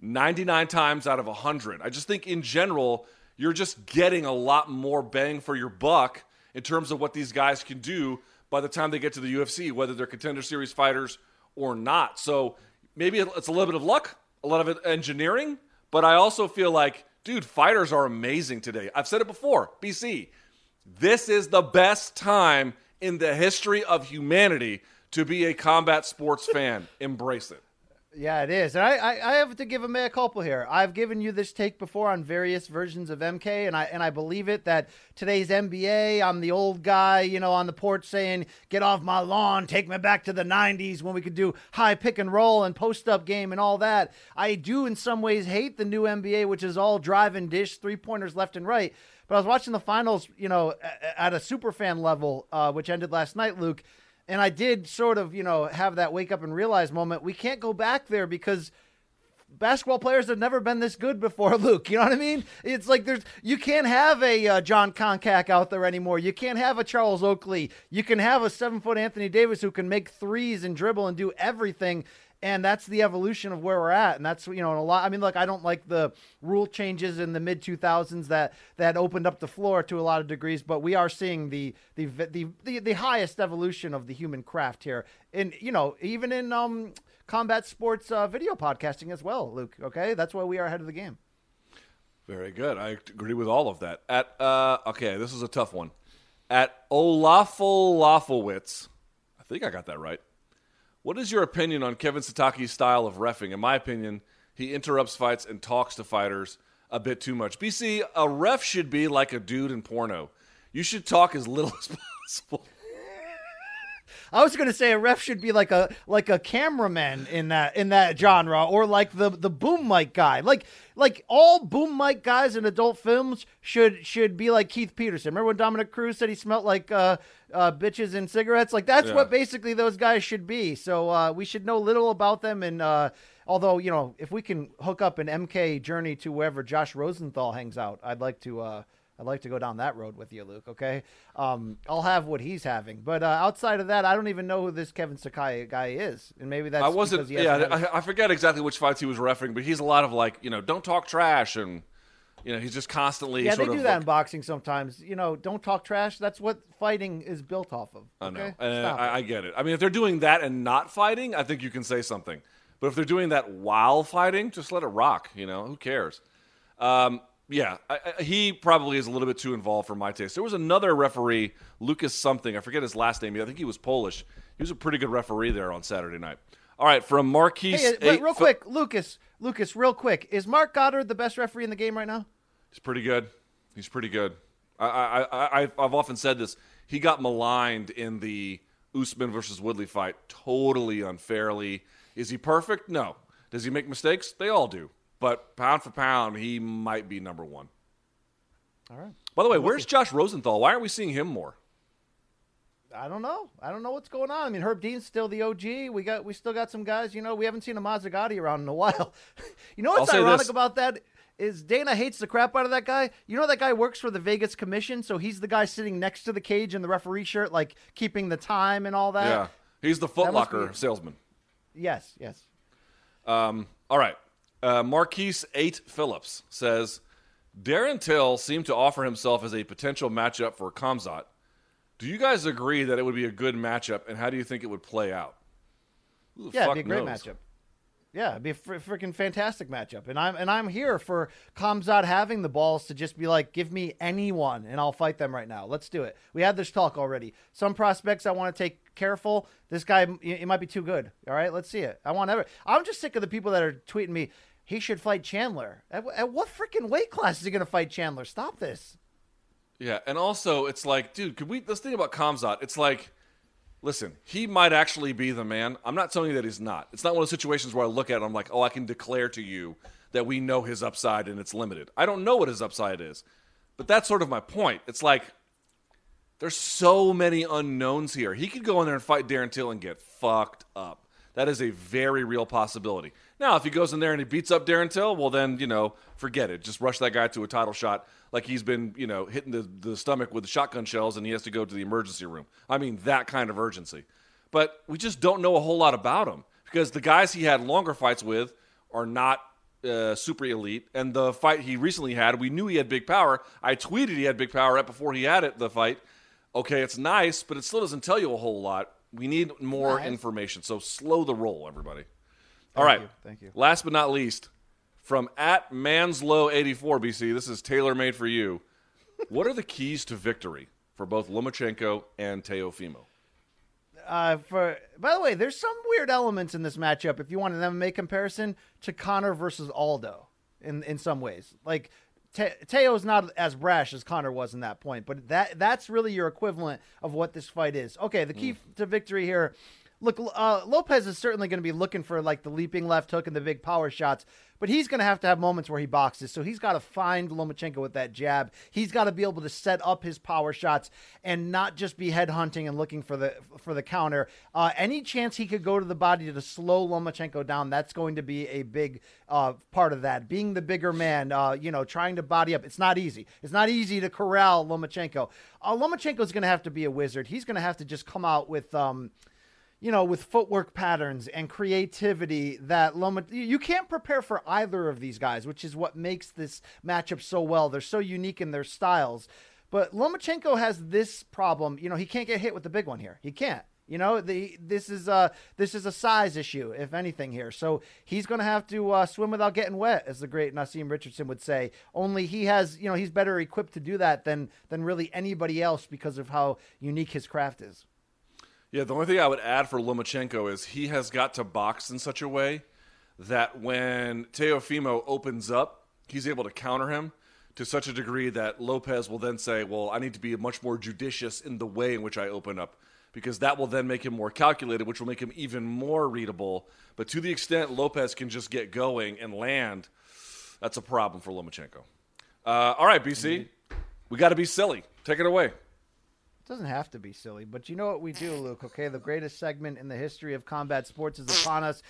99 times out of 100. I just think in general, you're just getting a lot more bang for your buck in terms of what these guys can do by the time they get to the UFC, whether they're contender series fighters or not. So maybe it's a little bit of luck, a lot of engineering, but I also feel like, dude, fighters are amazing today. I've said it before, BC. This is the best time in the history of humanity to be a combat sports fan. Embrace it. Yeah, it is. And I, I, I, have to give a mea culpa here. I've given you this take before on various versions of MK, and I and I believe it that today's NBA, I'm the old guy, you know, on the porch saying, "Get off my lawn, take me back to the '90s when we could do high pick and roll and post up game and all that." I do, in some ways, hate the new NBA, which is all drive and dish, three pointers left and right. But I was watching the finals, you know, at a super fan level, uh, which ended last night, Luke and I did sort of, you know, have that wake up and realize moment. We can't go back there because basketball players have never been this good before, <laughs> Luke. You know what I mean? It's like there's you can't have a uh, Jon Koncak out there anymore. You can't have a Charles Oakley. You can have a seven foot Anthony Davis who can make threes and dribble and do everything and that's the evolution of where we're at and that's you know a lot i mean look i don't like the rule changes in the mid 2000s that that opened up the floor to a lot of degrees but we are seeing the the the the, the highest evolution of the human craft here and you know even in um combat sports uh, video podcasting as well luke okay? That's why we are ahead of the game. Very good. I agree with all of that. At uh okay this is a tough one. At olafel lafowitz i think i got that right what is your opinion on Kevin Sataki's style of refing? In my opinion, he interrupts fights and talks to fighters a bit too much. BC, a ref should be like a dude in porno. You should talk as little <laughs> as possible. I was going to say a ref should be like a like a cameraman in that in that genre, or like the the boom mic guy. Like like all boom mic guys in adult films should should be like Keith Peterson. Remember when Dominick Cruz said he smelled like uh, uh, bitches and cigarettes? Like that's yeah. what basically those guys should be. So uh, we should know little about them and. Uh, although you know, if we can hook up an MK journey to wherever Josh Rosenthal hangs out, I'd like to uh, I'd like to go down that road with you, Luke. Okay, um, I'll have what he's having, but uh, outside of that, I don't even know who this Kevin Sakai guy is, and maybe that's I wasn't. Yeah, I, I, forget exactly which fights he was refereeing, but he's a lot of like you know, don't talk trash, and you know, he's just constantly. Yeah, they do that like, in boxing sometimes. You know, don't talk trash. That's what fighting is built off of. Okay? I know, I, I get it. I mean, if they're doing that and not fighting, I think you can say something. But if they're doing that while fighting, just let it rock. You know, who cares? Um, yeah, I, I, he probably is a little bit too involved for my taste. There was another referee, Lucas something. I forget his last name. I think he was Polish. He was a pretty good referee there on Saturday night. All right, from Marquise. Hey, uh, wait, real quick, Lucas. Lucas, real quick. Is Marc Goddard the best referee in the game right now? He's pretty good. He's pretty good. I, I, I, I've I've often said this. He got maligned in the Usman versus Woodley fight totally unfairly. Is he perfect? No. Does he make mistakes? They all do. But pound for pound, he might be number one. All right. By the way, where's Josh Rosenthal? Why aren't we seeing him more? I don't know. I don't know what's going on. I mean, Herb Dean's still the OG. We got we still got some guys. You know, we haven't seen a Mazzagatti around in a while. <laughs> you know what's ironic this. about that is Dana hates the crap out of that guy. You know that guy works for the Vegas Commission, so he's the guy sitting next to the cage in the referee shirt, like keeping the time and all that. yeah, he's the That Foot must Locker be- salesman. Yes, yes. Um, all right. Uh, Marquise 8 Phillips says Darren Till seemed to offer himself as a potential matchup for Khamzat. Do you guys agree that it would be a good matchup, and how do you think it would play out? Who Yeah, it'd be a great knows? matchup. Yeah, it'd be a fr- freaking fantastic matchup, and I'm and I'm here for Khamzat having the balls to just be like, give me anyone, and I'll fight them right now. Let's do it. We had this talk already. Some prospects I want to take careful. This guy, it might be too good. All right, let's see it. I want ever. I'm just sick of the people that are tweeting me. He should fight Chandler. At, at what freaking weight class is he going to fight Chandler? Stop this. Yeah, and also it's like, dude, could we let's think about Khamzat. It's like, listen, he might actually be the man. I'm not telling you that he's not. It's not one of those situations where I look at it, I'm like, oh, I can declare to you that we know his upside and it's limited. I don't know what his upside is. But that's sort of my point. It's like there's so many unknowns here. He could go in there and fight Darren Till and get fucked up. That is a very real possibility. Now, if he goes in there and he beats up Darren Till, well, then, you know, forget it. Just rush that guy to a title shot like he's been, you know, hitting the, the stomach with the shotgun shells and he has to go to the emergency room. I mean, that kind of urgency. But we just don't know a whole lot about him because the guys he had longer fights with are not uh, super elite. And the fight he recently had, we knew he had big power. I tweeted he had big power right before he had it, the fight. Okay, it's nice, but it still doesn't tell you a whole lot. We need more Nice. information. So slow the roll, everybody. All right. you, thank you. Last but not least, from at Manslow84 BC, this is tailor made for you. what are the keys to victory for both Lomachenko and Teofimo? Uh, for by the way, there's some weird elements in this matchup. If you want an MMA comparison to Conor versus Aldo, in in some ways, like Te- Teo's not as brash as Conor was in that point, but that that's really your equivalent of what this fight is. Okay, the key to victory here. Look, uh, Lopez is certainly going to be looking for like the leaping left hook and the big power shots, but he's going to have to have moments where he boxes. So he's got to find Lomachenko with that jab. He's got to be able to set up his power shots and not just be head hunting and looking for the for the counter. Uh, any chance he could go to the body to slow Lomachenko down, that's going to be a big uh, part of that. Being the bigger man, uh, you know, trying to body up. It's not easy. It's not easy to corral Lomachenko. Uh, Lomachenko's going to have to be a wizard. He's going to have to just come out with. Um, you know, with footwork patterns and creativity that Loma, you can't prepare for either of these guys, which is what makes this matchup so well. They're so unique in their styles. But Lomachenko has this problem. You know, he can't get hit with the big one here. He can't. You know, the this is a this is a size issue, if anything here. So he's going to have to uh, swim without getting wet, as the great Naazim Richardson would say. Only he has, you know, he's better equipped to do that than than really anybody else because of how unique his craft is. Yeah, the only thing I would add for Lomachenko is he has got to box in such a way that when Teofimo opens up, he's able to counter him to such a degree that Lopez will then say, Well, I need to be much more judicious in the way in which I open up, because that will then make him more calculated, which will make him even more readable. But to the extent Lopez can just get going and land, that's a problem for Lomachenko. Uh, all right, BC, we got to be silly. Take it away. Doesn't have to be silly, but you know what we do, Luke, okay? The greatest segment in the history of combat sports is upon us.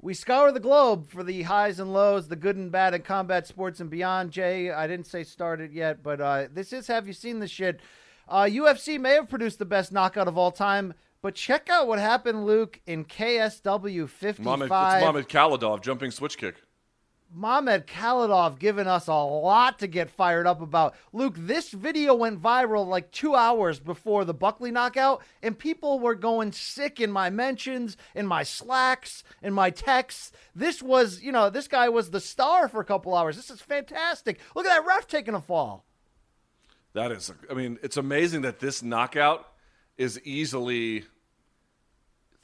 We scour the globe for the highs and lows, the good and bad in combat sports and beyond. Jay, I didn't say started yet, but uh, this is Have You Seen This Shit? Uh, UFC may have produced the best knockout of all time, but check out what happened, Luke, in KSW 55. Mohamed, it's Khalidov jumping switch kick. Mohamed Khalidov giving us a lot to get fired up about. Luke, this video went viral like two hours before the Buckley knockout, and people were going sick in my mentions, in my slacks, in my texts. This was, you know, this guy was the star for a couple hours. This is fantastic. Look at that ref taking a fall. That is, I mean, it's amazing that this knockout is easily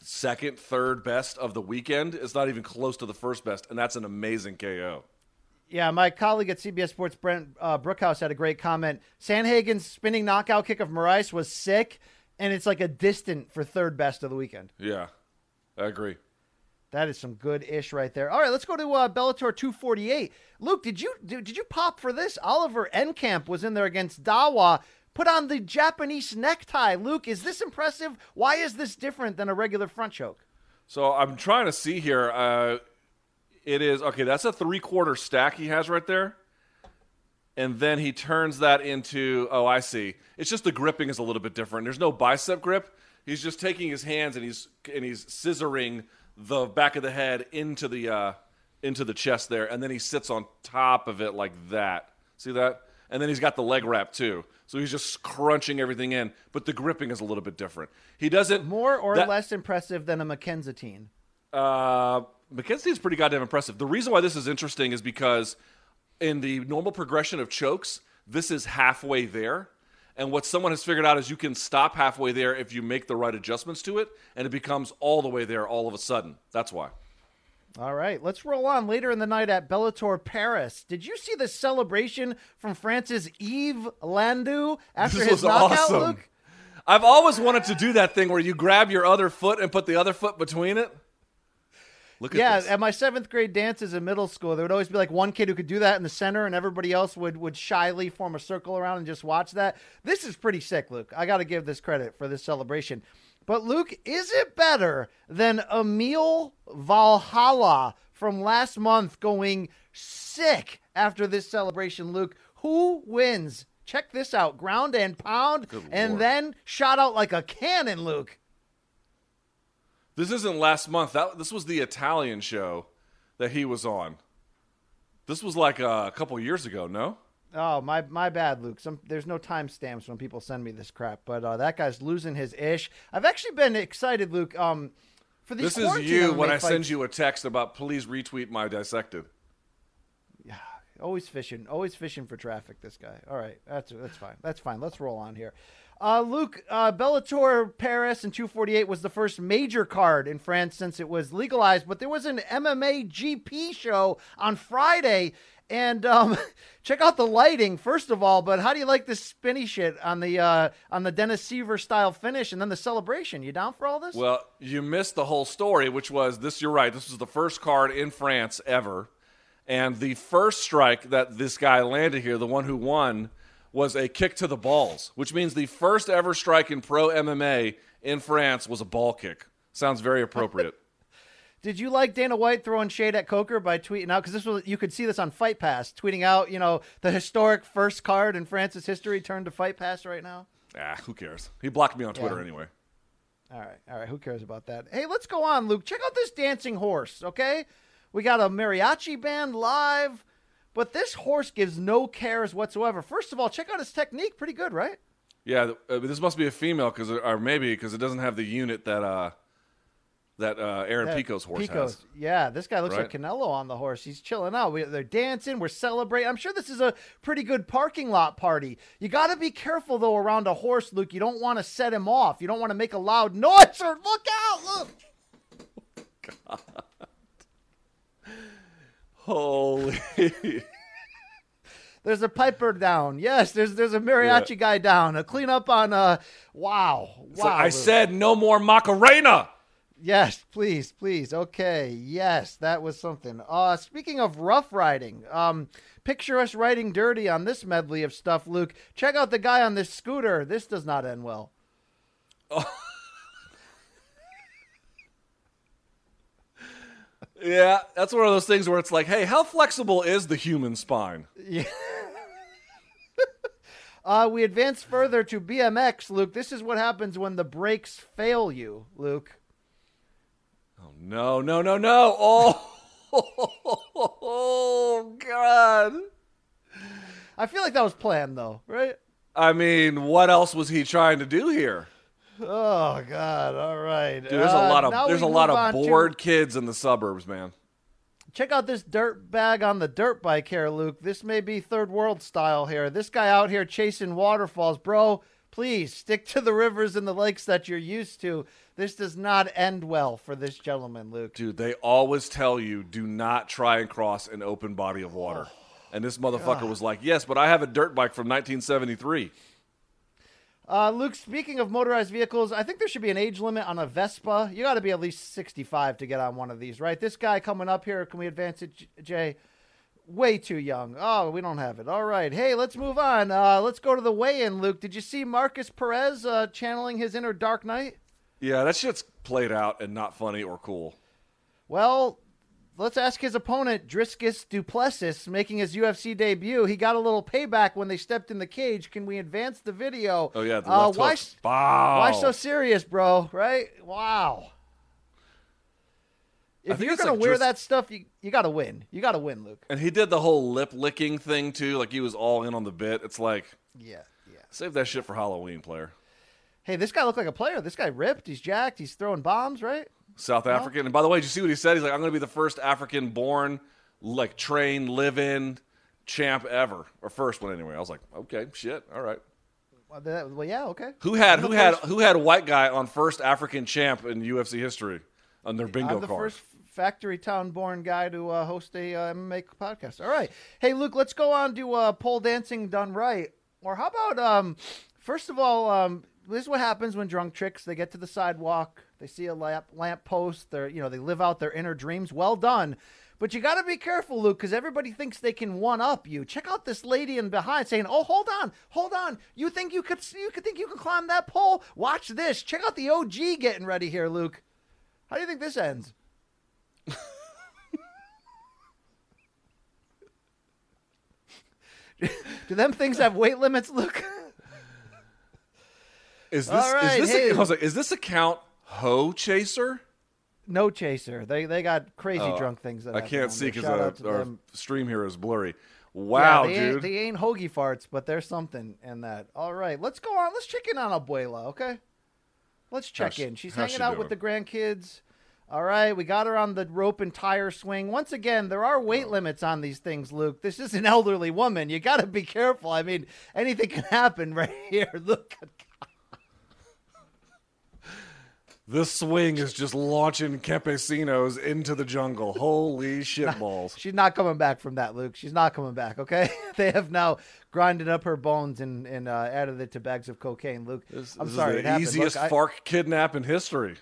second, third best of the weekend. It's not even close to the first best, and that's an amazing KO. Yeah, my colleague at CBS Sports, Brent uh, Brookhouse, had a great comment. Sandhagen's spinning knockout kick of Moraes was sick, and it's like a distant for third best of the weekend. Yeah, I agree. That is some good ish right there. All right, let's go to uh, Bellator 248. Luke, did you did, did you pop for this? Oliver Enkamp was in there against Dawa. Put on the Japanese necktie. Luke, is this impressive? Why is this different than a regular front choke? So I'm trying to see here. Uh, it is okay. That's a three quarter stack he has right there, and then he turns that into. Oh, I see. It's just the gripping is a little bit different. There's no bicep grip. He's just taking his hands and he's and he's scissoring the back of the head into the uh, into the chest there, and then he sits on top of it like that. See that? And then he's got the leg wrap too. So he's just crunching everything in, but the gripping is a little bit different. He doesn't more or that, less impressive than a McKenzie Uh, McKenzie is pretty goddamn impressive. The reason why this is interesting is because in the normal progression of chokes, this is halfway there. And what someone has figured out is you can stop halfway there if you make the right adjustments to it, and it becomes all the way there all of a sudden. That's why. All right, let's roll on later in the night at Bellator Paris. Did you see the celebration from France's Yves Landu after this his was knockout, awesome. Luke? I've always wanted to do that thing where you grab your other foot and put the other foot between it. Look at this. yeah, this. at my seventh grade dances in middle school, there would always be like one kid who could do that in the center, and everybody else would would shyly form a circle around and just watch that. This is pretty sick, Luke. I got to give this credit for this celebration. But Luke, is it better than Emil Valhalla from last month going sick after this celebration? Luke, who wins? Check this out: ground and pound, Good and Lord. then shot out like a cannon. Luke. This isn't last month. That this was the Italian show that he was on. This was like a couple years ago, no? Oh my my bad, Luke. Some there's no timestamps when people send me this crap, but uh, that guy's losing his ish. I've actually been excited, Luke. Um, for these This is you when I fights. send you a text about please retweet my dissected. Yeah, always fishing, always fishing for traffic. This guy. All right, that's that's fine. That's fine. Let's roll on here. Uh, Luke, uh, Bellator Paris in 248 was the first major card in France since it was legalized, but there was an MMA GP show on Friday. And um, <laughs> check out the lighting first of all. But how do you like this spinny shit on the uh, on the Dennis Siver style finish, and then the celebration? You down for all this? Well, you missed the whole story, which was this. You're right. This was the first card in France ever, and the first strike that this guy landed here, the one who won, was a kick to the balls, which means the first ever strike in pro MMA in France was a ball kick. Sounds very appropriate. <laughs> Did you like Dana White throwing shade at Coker by tweeting out? Because this was you could see this on Fight Pass, tweeting out, you know, the historic first card in France's history turned to Fight Pass right now. ah, who cares? He blocked me on Twitter Yeah. anyway. All right, all right. Who cares about that? Hey, let's go on, Luke. Check out this dancing horse. Okay, we got a mariachi band live, but this horse gives no cares whatsoever. First of all, check out his technique. Pretty good, right? Yeah, uh, this must be a female because, or maybe because it doesn't have the unit that uh, that uh, Aaron Yeah, Pico's horse Pico's. has. Yeah, this guy looks like Canelo on the horse. He's chilling out. We, they're dancing. We're celebrating. I'm sure this is a pretty good parking lot party. You got to be careful though around a horse, Luke. You don't want to set him off. You don't want to make a loud noise. Or <laughs> look out! Look. <laughs> Holy. <laughs> There's a piper down. Yes, there's there's a mariachi guy down. A cleanup on uh wow. Wow. Like, I said no more Macarena. Yes, please, please. Okay, yes, that was something. Uh speaking of rough riding, um picture us riding dirty on this medley of stuff, Luke. Check out the guy on this scooter. This does not end well. <laughs> Yeah, that's one of those things where it's like, hey, how flexible is the human spine? Yeah. <laughs> uh we advance further to BMX, Luke. This is what happens when the brakes fail you, Luke. Oh no, no, no, no! Oh, oh <laughs> God! I feel like that was planned though, right? I mean, what else was he trying to do here? Oh God! All right, Dude, there's Uh, a lot of now there's a lot of on to- bored kids in the suburbs, man. Check out this dirt bag on the dirt bike here, Luke. This may be third world style here. This guy out here chasing waterfalls, bro. Please stick to the rivers and the lakes that you're used to. This does not end well for this gentleman, Luke. Dude, they always tell you do not try and cross an open body of water. And this motherfucker was like, "Yes, but I have a dirt bike from 1973." Uh, Luke, speaking of motorized vehicles, I think there should be an age limit on a Vespa. You got to be at least 65 to get on one of these, right? This guy coming up here, can we advance it, Jay? Way too young. Oh, we don't have it. All right. Hey, let's move on. Uh, let's go to the weigh in, Luke. Did you see Markus Perez uh, channeling his inner Dark Knight? Yeah, that shit's played out and not funny or cool. Well, let's ask his opponent, Dricus Du Plessis, making his UFC debut. He got a little payback when they stepped in the cage. Can we advance the video? Oh yeah, the Uh, why. Bow. why so serious, bro? Right? Wow. If you're gonna like wear Dris- that stuff, you you got to win. You got to win, Luke. And he did the whole lip licking thing too, like he was all in on the bit. It's like, Yeah, yeah. save that shit for Halloween, player. Hey, this guy looked like a player. This guy ripped. He's jacked. He's throwing bombs, right? South African. And by the way, did you see what he said? He's like, I'm going to be the first African born, like, trained, live in champ ever. Or first one, anyway. I was like, okay, shit, all right. Well, that- well, yeah, okay. Who had I'm who had first- who had a white guy on first African champ in UFC history on their bingo I'm the card? first factory town born guy to uh, host a uh, MMA podcast. All right. Hey, Luke, let's go on to uh, pole dancing done right. Or how about, um, first of all, um, this is what happens when drunk tricks. They get to the sidewalk, they see a lamp, lamp post, they're, you know, they live out their inner dreams. Well done. But you got to be careful, Luke, because everybody thinks they can one up you. Check out this lady in behind saying, "Oh, hold on, hold on. You think you could? You could think you could climb that pole? Watch this. Check out the OG getting ready here, Luke. How do you think this ends?" <laughs> Do them things have weight limits, Luke? <laughs> Is this, right, is this hey. a, I was like, is this account Ho Chaser? No chaser. They they got crazy Oh, drunk things. That I can't see. Because our them. stream here is blurry. Wow, yeah, they dude. Ain't, they ain't hoagie farts, but there's something in that. All right, let's go on. Let's check in on Abuela, okay? Let's check she- in. She's hanging she out with the grandkids. All right, we got her on the rope and tire swing. Once again, there are weight Oh. limits on these things, Luke. This is an elderly woman. You got to be careful. I mean, anything can happen <laughs> right here. Look. This swing is just launching campesinos into the jungle. Holy shit balls. She's not coming back from that, Luke. She's not coming back, okay? <laughs> they have now grinded up her bones and, and uh, added it to bags of cocaine, Luke. This, I'm this sorry. is it the happened. easiest Look, I- FARC kidnap in history.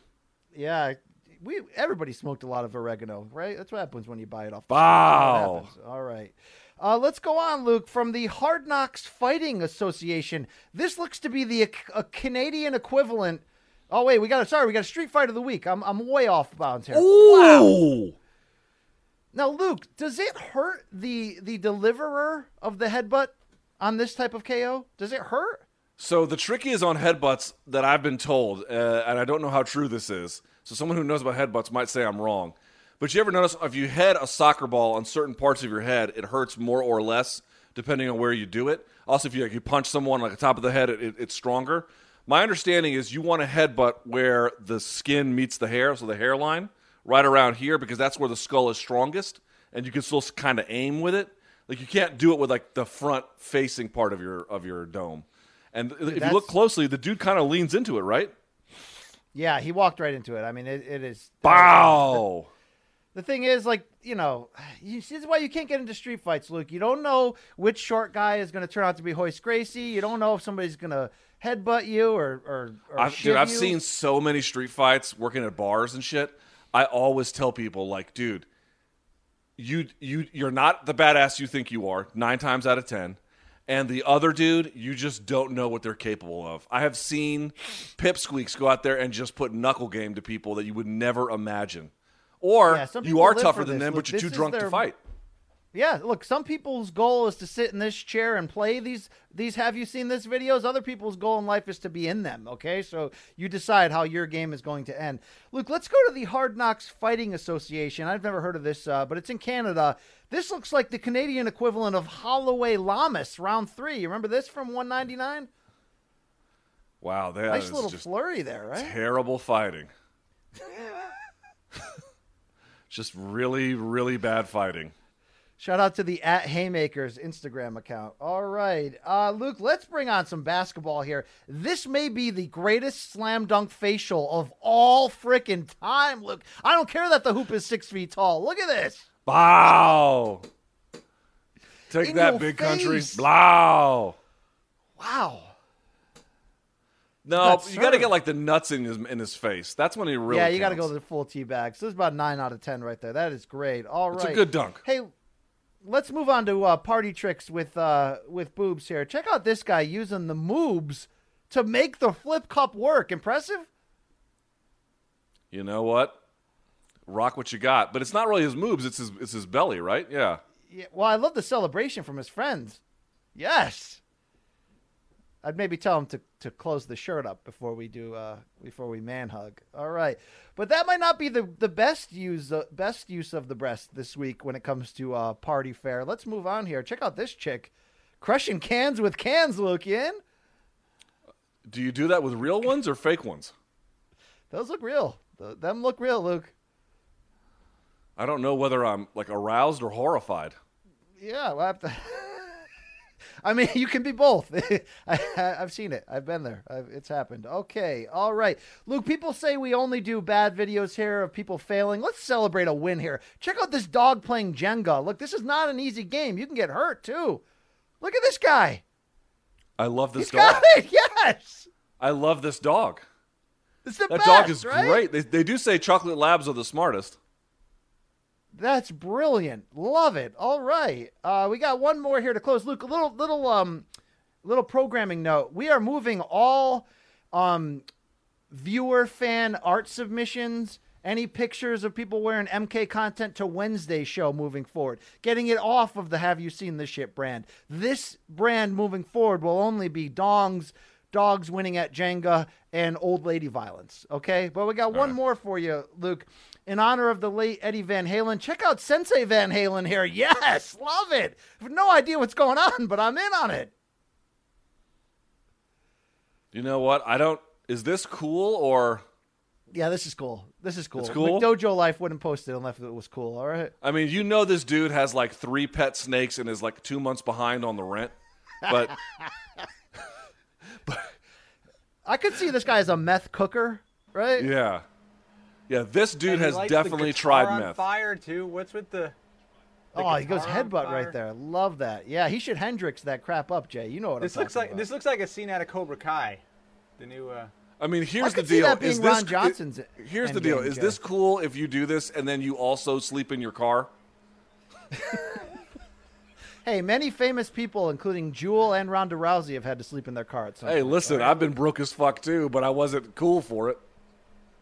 Yeah, we everybody smoked a lot of oregano, right? That's what happens when you buy it off. Wow. shelf. That's what happens. All right. Uh, let's go on, Luke. From the Hard Knocks Fighting Association, this looks to be the a Canadian equivalent. Oh wait, we got a sorry, we got a Street Fight of the Week. I'm I'm way off bounds here. Ooh. Now, Luke, does it hurt the the deliverer of the headbutt on this type of KO? Does it hurt? So the trick is on headbutts that I've been told, uh, and I don't know how true this is. So someone who knows about headbutts might say I'm wrong. But you ever notice if you head a soccer ball on certain parts of your head, it hurts more or less depending on where you do it. Also, if you, like, you punch someone like the top of the head, it, it, it's stronger. My understanding is you want a headbutt where the skin meets the hair, so the hairline, right around here, because that's where the skull is strongest, and you can still kind of aim with it. Like you can't do it with like the front facing part of your of your dome. And if you look closely, the dude kind of leans into it, right? Yeah, he walked right into it. I mean, it, it is. Bow. The thing is, like, you know, you, this is why you can't get into street fights, Luke. You don't know which short guy is going to turn out to be Royce Gracie. You don't know if somebody's going to headbutt you or or, or I've, dude, I've you. seen so many street fights working at bars and shit. I always tell people like, dude, you you you're not the badass you think you are nine times out of ten, and the other dude, you just don't know what they're capable of. I have seen pipsqueaks go out there and just put knuckle game to people that you would never imagine, or Yeah, you are tougher than this. them, Look, but you're too drunk to fight. Yeah, look, some people's goal is to sit in this chair and play these these have you seen this videos? Other people's goal in life is to be in them, okay? So you decide how your game is going to end. Luke, let's go to the Hard Knocks Fighting Association. I've never heard of this, uh, but it's in Canada. This looks like the Canadian equivalent of Holloway Lamas round 3. You remember this from 199? Wow, that nice little just flurry there, right? terrible fighting. <laughs> just really, really bad fighting. Shout out to the at Haymakers Instagram account. All right. Uh, Luke, let's bring on some basketball here. This may be the greatest slam dunk facial of all freaking time, Luke. I don't care that the hoop is six feet tall. Look at this. Wow. Take in that, big country. face. Blow. Wow. No, That's you got to get like the nuts in his in his face. That's when he really. yeah, you got to go to the full tea bag. So this is about nine out of ten right there. That is great. All right, It's a good dunk. Hey, let's move on to uh, party tricks with uh, with boobs here. Check out this guy using the moobs to make the flip cup work. Impressive. You know what? Rock what you got, but it's not really his moves. It's his it's his belly, right? Yeah. Yeah, well, I love the celebration from his friends. Yes. I'd maybe tell him to, to close the shirt up before we do uh, before we man hug. All right, but that might not be the, the best use uh, best use of the breast this week when it comes to uh, party fare. Let's move on here. Check out this chick, crushing cans with cans. Look in. Do you do that with real ones or fake ones? Those look real. Th- them look real, Luke. I don't know whether I'm like aroused or horrified. Yeah, we'll have to. <laughs> I mean, <laughs> you can be both. <laughs> I, I've seen it. I've been there. I've, it's happened. Okay, all right, Luke. People say we only do bad videos here of people failing. Let's celebrate a win here. Check out this dog playing Jenga. Look, this is not an easy game. You can get hurt too. Look at this guy. I love this He's dog. got it. <laughs> Yes, I love this dog. it's the That best. dog is right? great. They, they do say chocolate labs are the smartest. That's brilliant. Love it. All right. Uh, we got one more here to close. Luke, a little little um little programming note. We are moving all um viewer fan art submissions, any pictures of people wearing MK content to Wednesday show moving forward. Getting it off of the Have You Seen This Shit brand. This brand moving forward will only be dongs, dogs winning at Jenga, and old lady violence. Okay? But we got one more for you, Luke. In honor of the late Eddie Van Halen, check out Sensei Van Halen here. <laughs> Yes, love it. I have no idea what's going on, but I'm in on it. You know what? I don't. Is this cool or? Yeah, this is cool. This is cool. It's cool? Dojo Life wouldn't post it unless it was cool. All right. I mean, you know, this dude has like three pet snakes and is like two months behind on the rent. But <laughs> I could see this guy as a meth cooker, right? yeah, yeah, this dude And has lights the definitely tried on meth. Fire too. What's with the? the oh, he goes headbutt fire? right there. Love that. Yeah, he should Hendrix that crap up, Jay. You know what This I'm looks talking like about. this looks like a scene out of Cobra Kai, the new. uh I mean, here's the could see deal: that is being this Ron Johnson's here's the deal: is Jay. this cool if you do this and then you also sleep in your car? <laughs> Hey, many famous people, including Jewel and Ronda Rousey, have had to sleep in their car at some Hey, point. listen, I've been broke as fuck too, but I wasn't cool for it.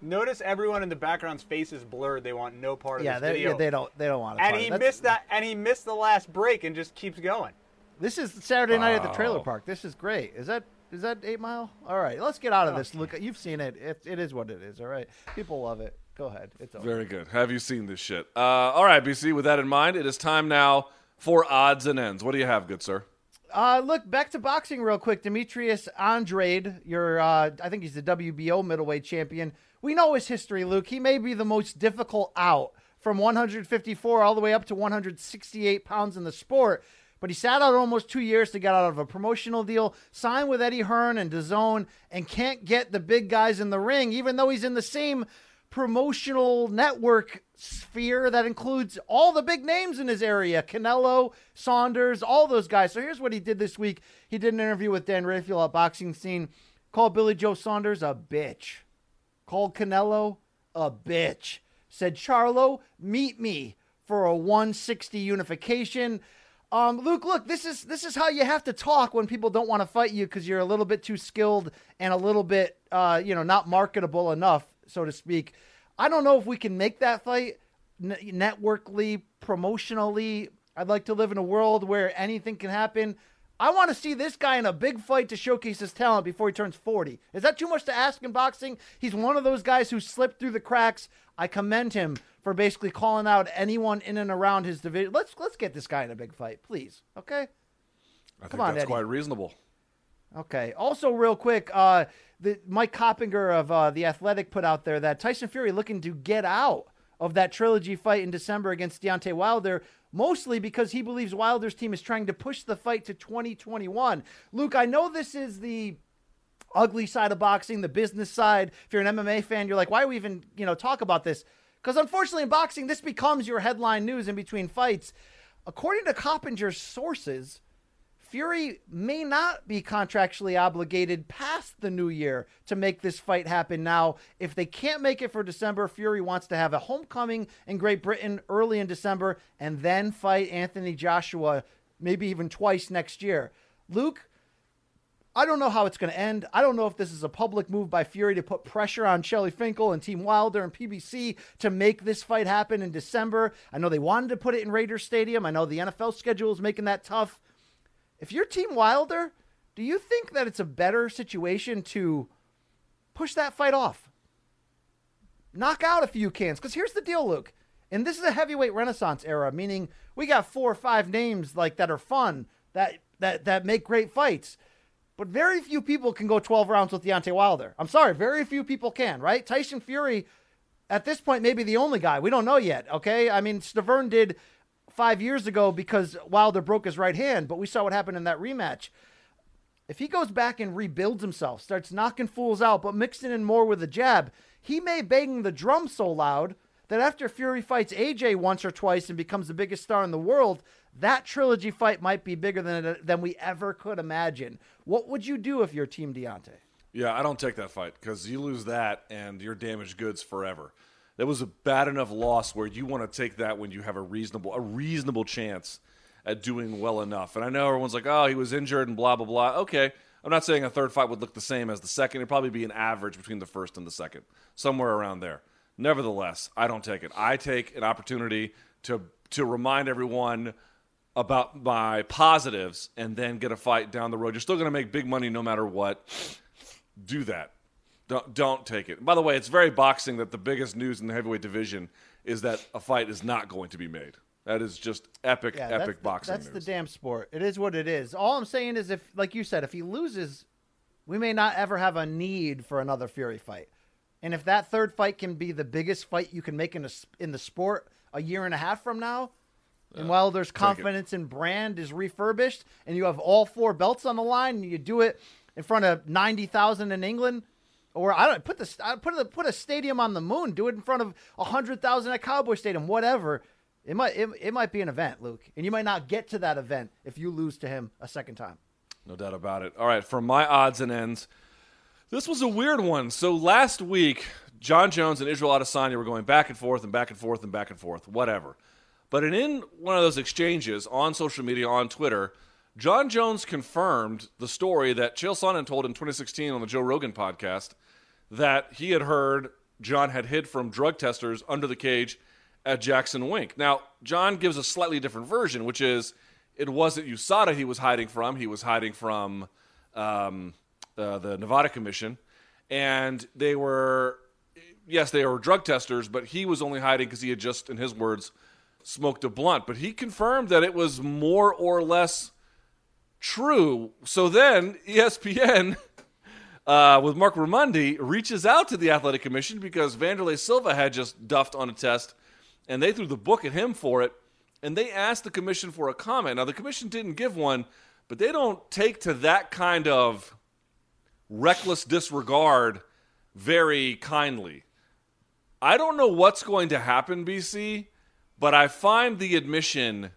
Notice everyone in the background's face is blurred. They want no part of Yeah, this video. yeah, they don't. They don't want to. and he missed that. And he missed the last break and just keeps going. This is Saturday night at the trailer park. This is great. Is that is that Eight Mile? All right, let's get out of this. Look, you've seen it. It, it is what it is. All right, people love it. Go ahead. It's over. Very good. Have you seen this shit? Uh, all right, BC. With that in mind, it is time now for odds and ends. What do you have, good sir? Uh, look back to boxing real quick. Demetrius Andrade, your uh, I think he's the WBO middleweight champion. We know his history, Luke. He may be the most difficult out from 154 all the way up to 168 pounds in the sport. But he sat out almost two years to get out of a promotional deal, signed with Eddie Hearn and DAZN, and can't get the big guys in the ring, even though he's in the same promotional network sphere that includes all the big names in his area Canelo, Saunders, all those guys. So here's what he did this week. He did an interview with Dan Rafael at Boxing Scene, called Billy Joe Saunders a bitch, called Canelo a bitch, said, Charlo, meet me for a 160 unification. Um, Luke, look, this is this is how you have to talk when people don't want to fight you because you're a little bit too skilled and a little bit, uh, you know, not marketable enough, so to speak. I don't know if we can make that fight n- networkly, promotionally. I'd like to live in a world where anything can happen. I want to see this guy in a big fight to showcase his talent before he turns 40. Is that too much to ask in boxing? He's one of those guys who slipped through the cracks. I commend him for basically calling out anyone in and around his division. Let's let's get this guy in a big fight, please. Okay? I think Come on, that's Eddie. quite reasonable. Okay. Also, real quick, uh, the Mike Coppinger of uh, the Athletic put out there that Tyson Fury looking to get out of that trilogy fight in December against Deontay Wilder, mostly because he believes Wilder's team is trying to push the fight to 2021. Luke, I know this is the ugly side of boxing, the business side. If you're an MMA fan, you're like, why do we even, you know, talk about this? Because unfortunately in boxing, this becomes your headline news in between fights. according to Coppinger's sources, Fury may not be contractually obligated past the new year to make this fight happen now. If they can't make it for December, Fury wants to have a homecoming in Great Britain early in December and then fight Anthony Joshua maybe even twice next year. Luke, I don't know how it's going to end. I don't know if this is a public move by Fury to put pressure on Shelly Finkel and Team Wilder and PBC to make this fight happen in December. I know they wanted to put it in Raiders Stadium. I know the NFL schedule is making that tough. If you're Team Wilder, do you think that it's a better situation to push that fight off? Knock out a few cans. Because here's the deal, Luke. And this is a heavyweight renaissance era, meaning we got four or five names like that are fun, that that that make great fights. But very few people can go 12 rounds with Deontay Wilder. I'm sorry, very few people can, right? Tyson Fury, at this point, maybe the only guy. We don't know yet, okay? I mean, Stiverne did five years ago because Wilder broke his right hand, but we saw what happened in that rematch. If he goes back and rebuilds himself, starts knocking fools out, but mixing in more with a jab, he may bang the drum so loud that after Fury fights AJ once or twice and becomes the biggest star in the world, that trilogy fight might be bigger than than we ever could imagine. What would you do if you're Team Deontay? Yeah, I don't take that fight because you lose that and you're damaged goods forever. That was a bad enough loss where you want to take that when you have a reasonable a reasonable chance at doing well enough. And I know everyone's like, "Oh, he was injured and blah blah blah." Okay, I'm not saying a third fight would look the same as the second. It'd probably be an average between the first and the second, somewhere around there. Nevertheless, I don't take it. I take an opportunity to to remind everyone about my positives and then get a fight down the road. You're still going to make big money no matter what. Do that. Don't don't take it. By the way, it's very boxing that the biggest news in the heavyweight division is that a fight is not going to be made. That is just epic, Yeah, epic that's, boxing That's news. the damn sport. It is what it is. All I'm saying is, if, like you said, if he loses, we may not ever have a need for another Fury fight. And if that third fight can be the biggest fight you can make in a, in the sport a year and a half from now, and while there's confidence in brand is refurbished, and you have all four belts on the line, and you do it in front of ninety thousand in England, or I don't put the I put a, put a stadium on the moon, do it in front of hundred thousand at Cowboy Stadium, whatever. It might it, it might be an event, Luke, and you might not get to that event if you lose to him a second time. No doubt about it. All right, for my odds and ends, this was a weird one. So last week, Jon Jones and Israel Adesanya were going back and forth and back and forth and back and forth, whatever. But in, in one of those exchanges on social media, on Twitter, Jon Jones confirmed the story that Chael Sonnen told in 2016 on the Joe Rogan podcast that he had heard Jon had hid from drug testers under the cage at Jackson Wink. Now, Jon gives a slightly different version, which is it wasn't USADA he was hiding from. He was hiding from um, uh, the Nevada Commission. And they were, yes, they were drug testers, but he was only hiding because he had just, in his words, smoked a blunt. But he confirmed that it was more or less true. So then ESPN, uh, with Marc Raimondi, reaches out to the Athletic Commission because Wanderlei Silva had just duffed on a test, and they threw the book at him for it. And they asked the commission for a comment. Now, the commission didn't give one, but they don't take to that kind of reckless disregard very kindly. I don't know what's going to happen, BC, but I find the admission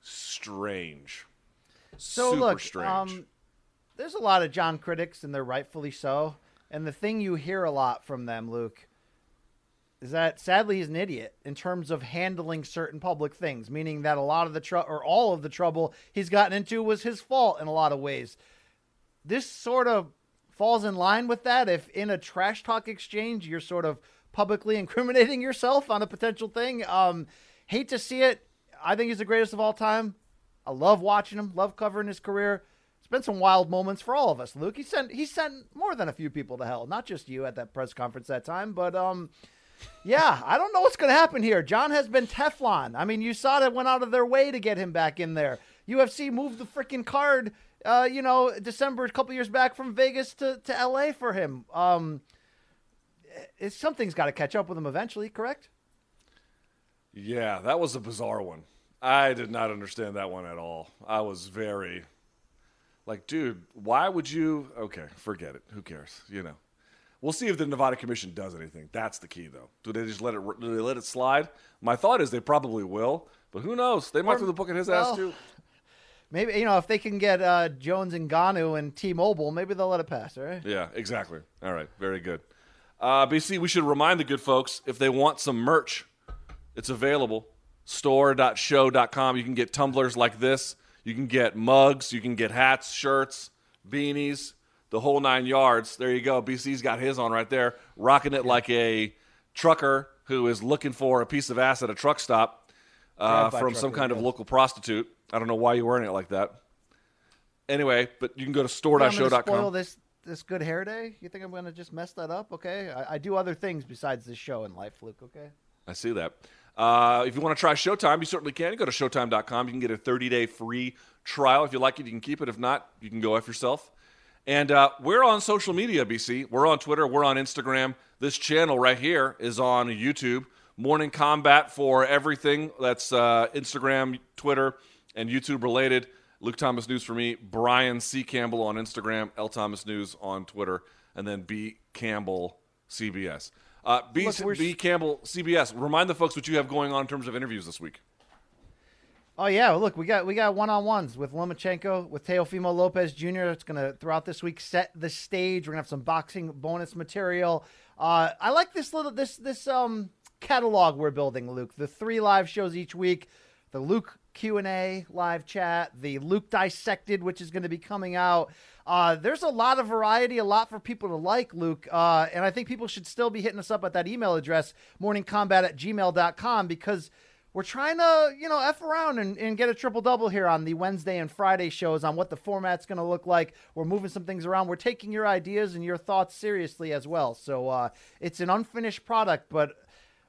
strange. So Super look, strange. um, there's a lot of Jon critics, and they're rightfully so. And the thing you hear a lot from them, Luke, is that sadly he's an idiot in terms of handling certain public things, meaning that a lot of the trouble or all of the trouble he's gotten into was his fault in a lot of ways. This sort of falls in line with that. If in a trash talk exchange you're sort of publicly <laughs> incriminating yourself on a potential thing, um, hate to see it. I think he's the greatest of all time. I love watching him, love covering his career. It's been some wild moments for all of us, Luke. He sent he sent more than a few people to hell, not just you at that press conference that time, but um yeah, I don't know what's going to happen here. Jon has been Teflon. I mean, you saw that went out of their way to get him back in there. UFC moved the freaking card, uh, you know, December a couple years back from Vegas to, to LA for him. Um, it's, something's got to catch up with him eventually, correct? Yeah, that was a bizarre one. I did not understand that one at all. I was very like, dude, why would you? Okay, forget it. Who cares? You know. We'll see if the Nevada Commission does anything. That's the key, though. Do they just let it? Do they let it slide? My thought is they probably will, But who knows? They might Or- throw the book at his well, ass too. <laughs> Maybe you know if they can get uh, Jones and Ngannou and T-Mobile, maybe they'll let it pass. right? Yeah, exactly. All right, very good. Uh, BC, we should remind the good folks if they want some merch, it's available. Store.show.com. You can get tumblers like this. You can get mugs. You can get hats, shirts, beanies, the whole nine yards. There you go. BC's got his on right there, rocking it like a trucker who is looking for a piece of ass at a truck stop uh, from some kind of local prostitute. I don't know why you're wearing it like that. Anyway, but you can go to store.show.com. spoil this this good hair day. You think I'm gonna just mess that up? Okay, I, I do other things besides this show in life, Luke. Okay. I see that. Uh, if you want to try Showtime, you certainly can. Go to Showtime.com. You can get a 30 day free trial. If you like it, you can keep it. If not, you can go F yourself. And uh, we're on social media, BC. We're on Twitter. We're on Instagram. This channel right here is on YouTube. Morning Kombat for everything that's uh, Instagram, Twitter, and YouTube related. Luke Thomas News for me. Brian C. Campbell on Instagram. L. Thomas News on Twitter. And then B. Campbell CBS. Uh, B. Look, B. Campbell CBS. Remind the folks what you have going on in terms of interviews this week. Oh yeah, look, we got we got one on ones with Lomachenko, with Teofimo Lopez Jr. It's gonna throughout this week set the stage. We're gonna have some boxing bonus material. Uh, I like this little this this um catalog we're building, Luke. The three live shows each week, the Luke Q and A live chat, the Luke dissected, which is going to be coming out. Uh, there's a lot of variety, a lot for people to like, Luke. Uh, and I think people should still be hitting us up at that email address, morningkombat at gmail.com, because we're trying to, you know, F around and, and get a triple double here on the Wednesday and Friday shows on what the format's going to look like. We're moving some things around. We're taking your ideas and your thoughts seriously as well. So uh, it's an unfinished product, but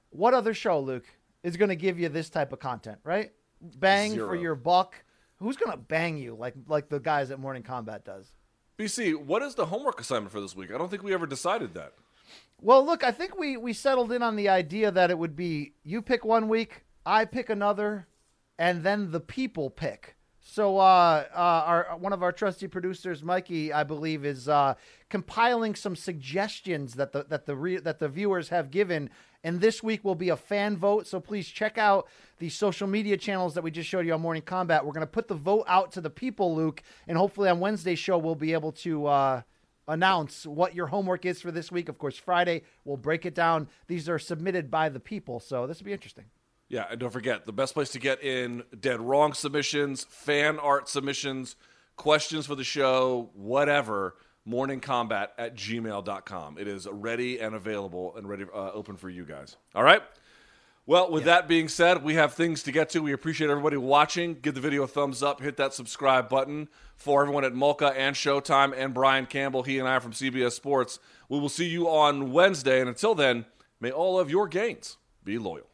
what other show, Luke, is going to give you this type of content, right? Bang Zero. for your buck. Who's going to bang you like like the guys at Morning Kombat does? BC, what is the homework assignment for this week? I don't think we ever decided that. Well, look, I think we we settled in on the idea that it would be you pick one week, I pick another, and then the people pick. So, uh, uh, our one of our trusty producers, Mikey, I believe, is uh, compiling some suggestions that the that the re- that the viewers have given, and this week will be a fan vote. So please check out the social media channels that we just showed you on Morning Kombat. We're going to put the vote out to the people, Luke, and hopefully on Wednesday's show we'll be able to. Uh, announce what your homework is for this week. Of course, Friday we'll break it down. These are submitted by the people, so this will be interesting. Yeah, and don't forget the best place to get in dead wrong submissions, fan art submissions, questions for the show, whatever, morningkombat at gmail.com. It is ready and available and ready uh, open for you guys. All right? Well, with that being said, we have things to get to. We appreciate everybody watching. Give the video a thumbs up, hit that subscribe button. For everyone at Mulca and Showtime and Brian Campbell, he and I are from CBS Sports. We will see you on Wednesday. And until then, may all of your gains be loyal.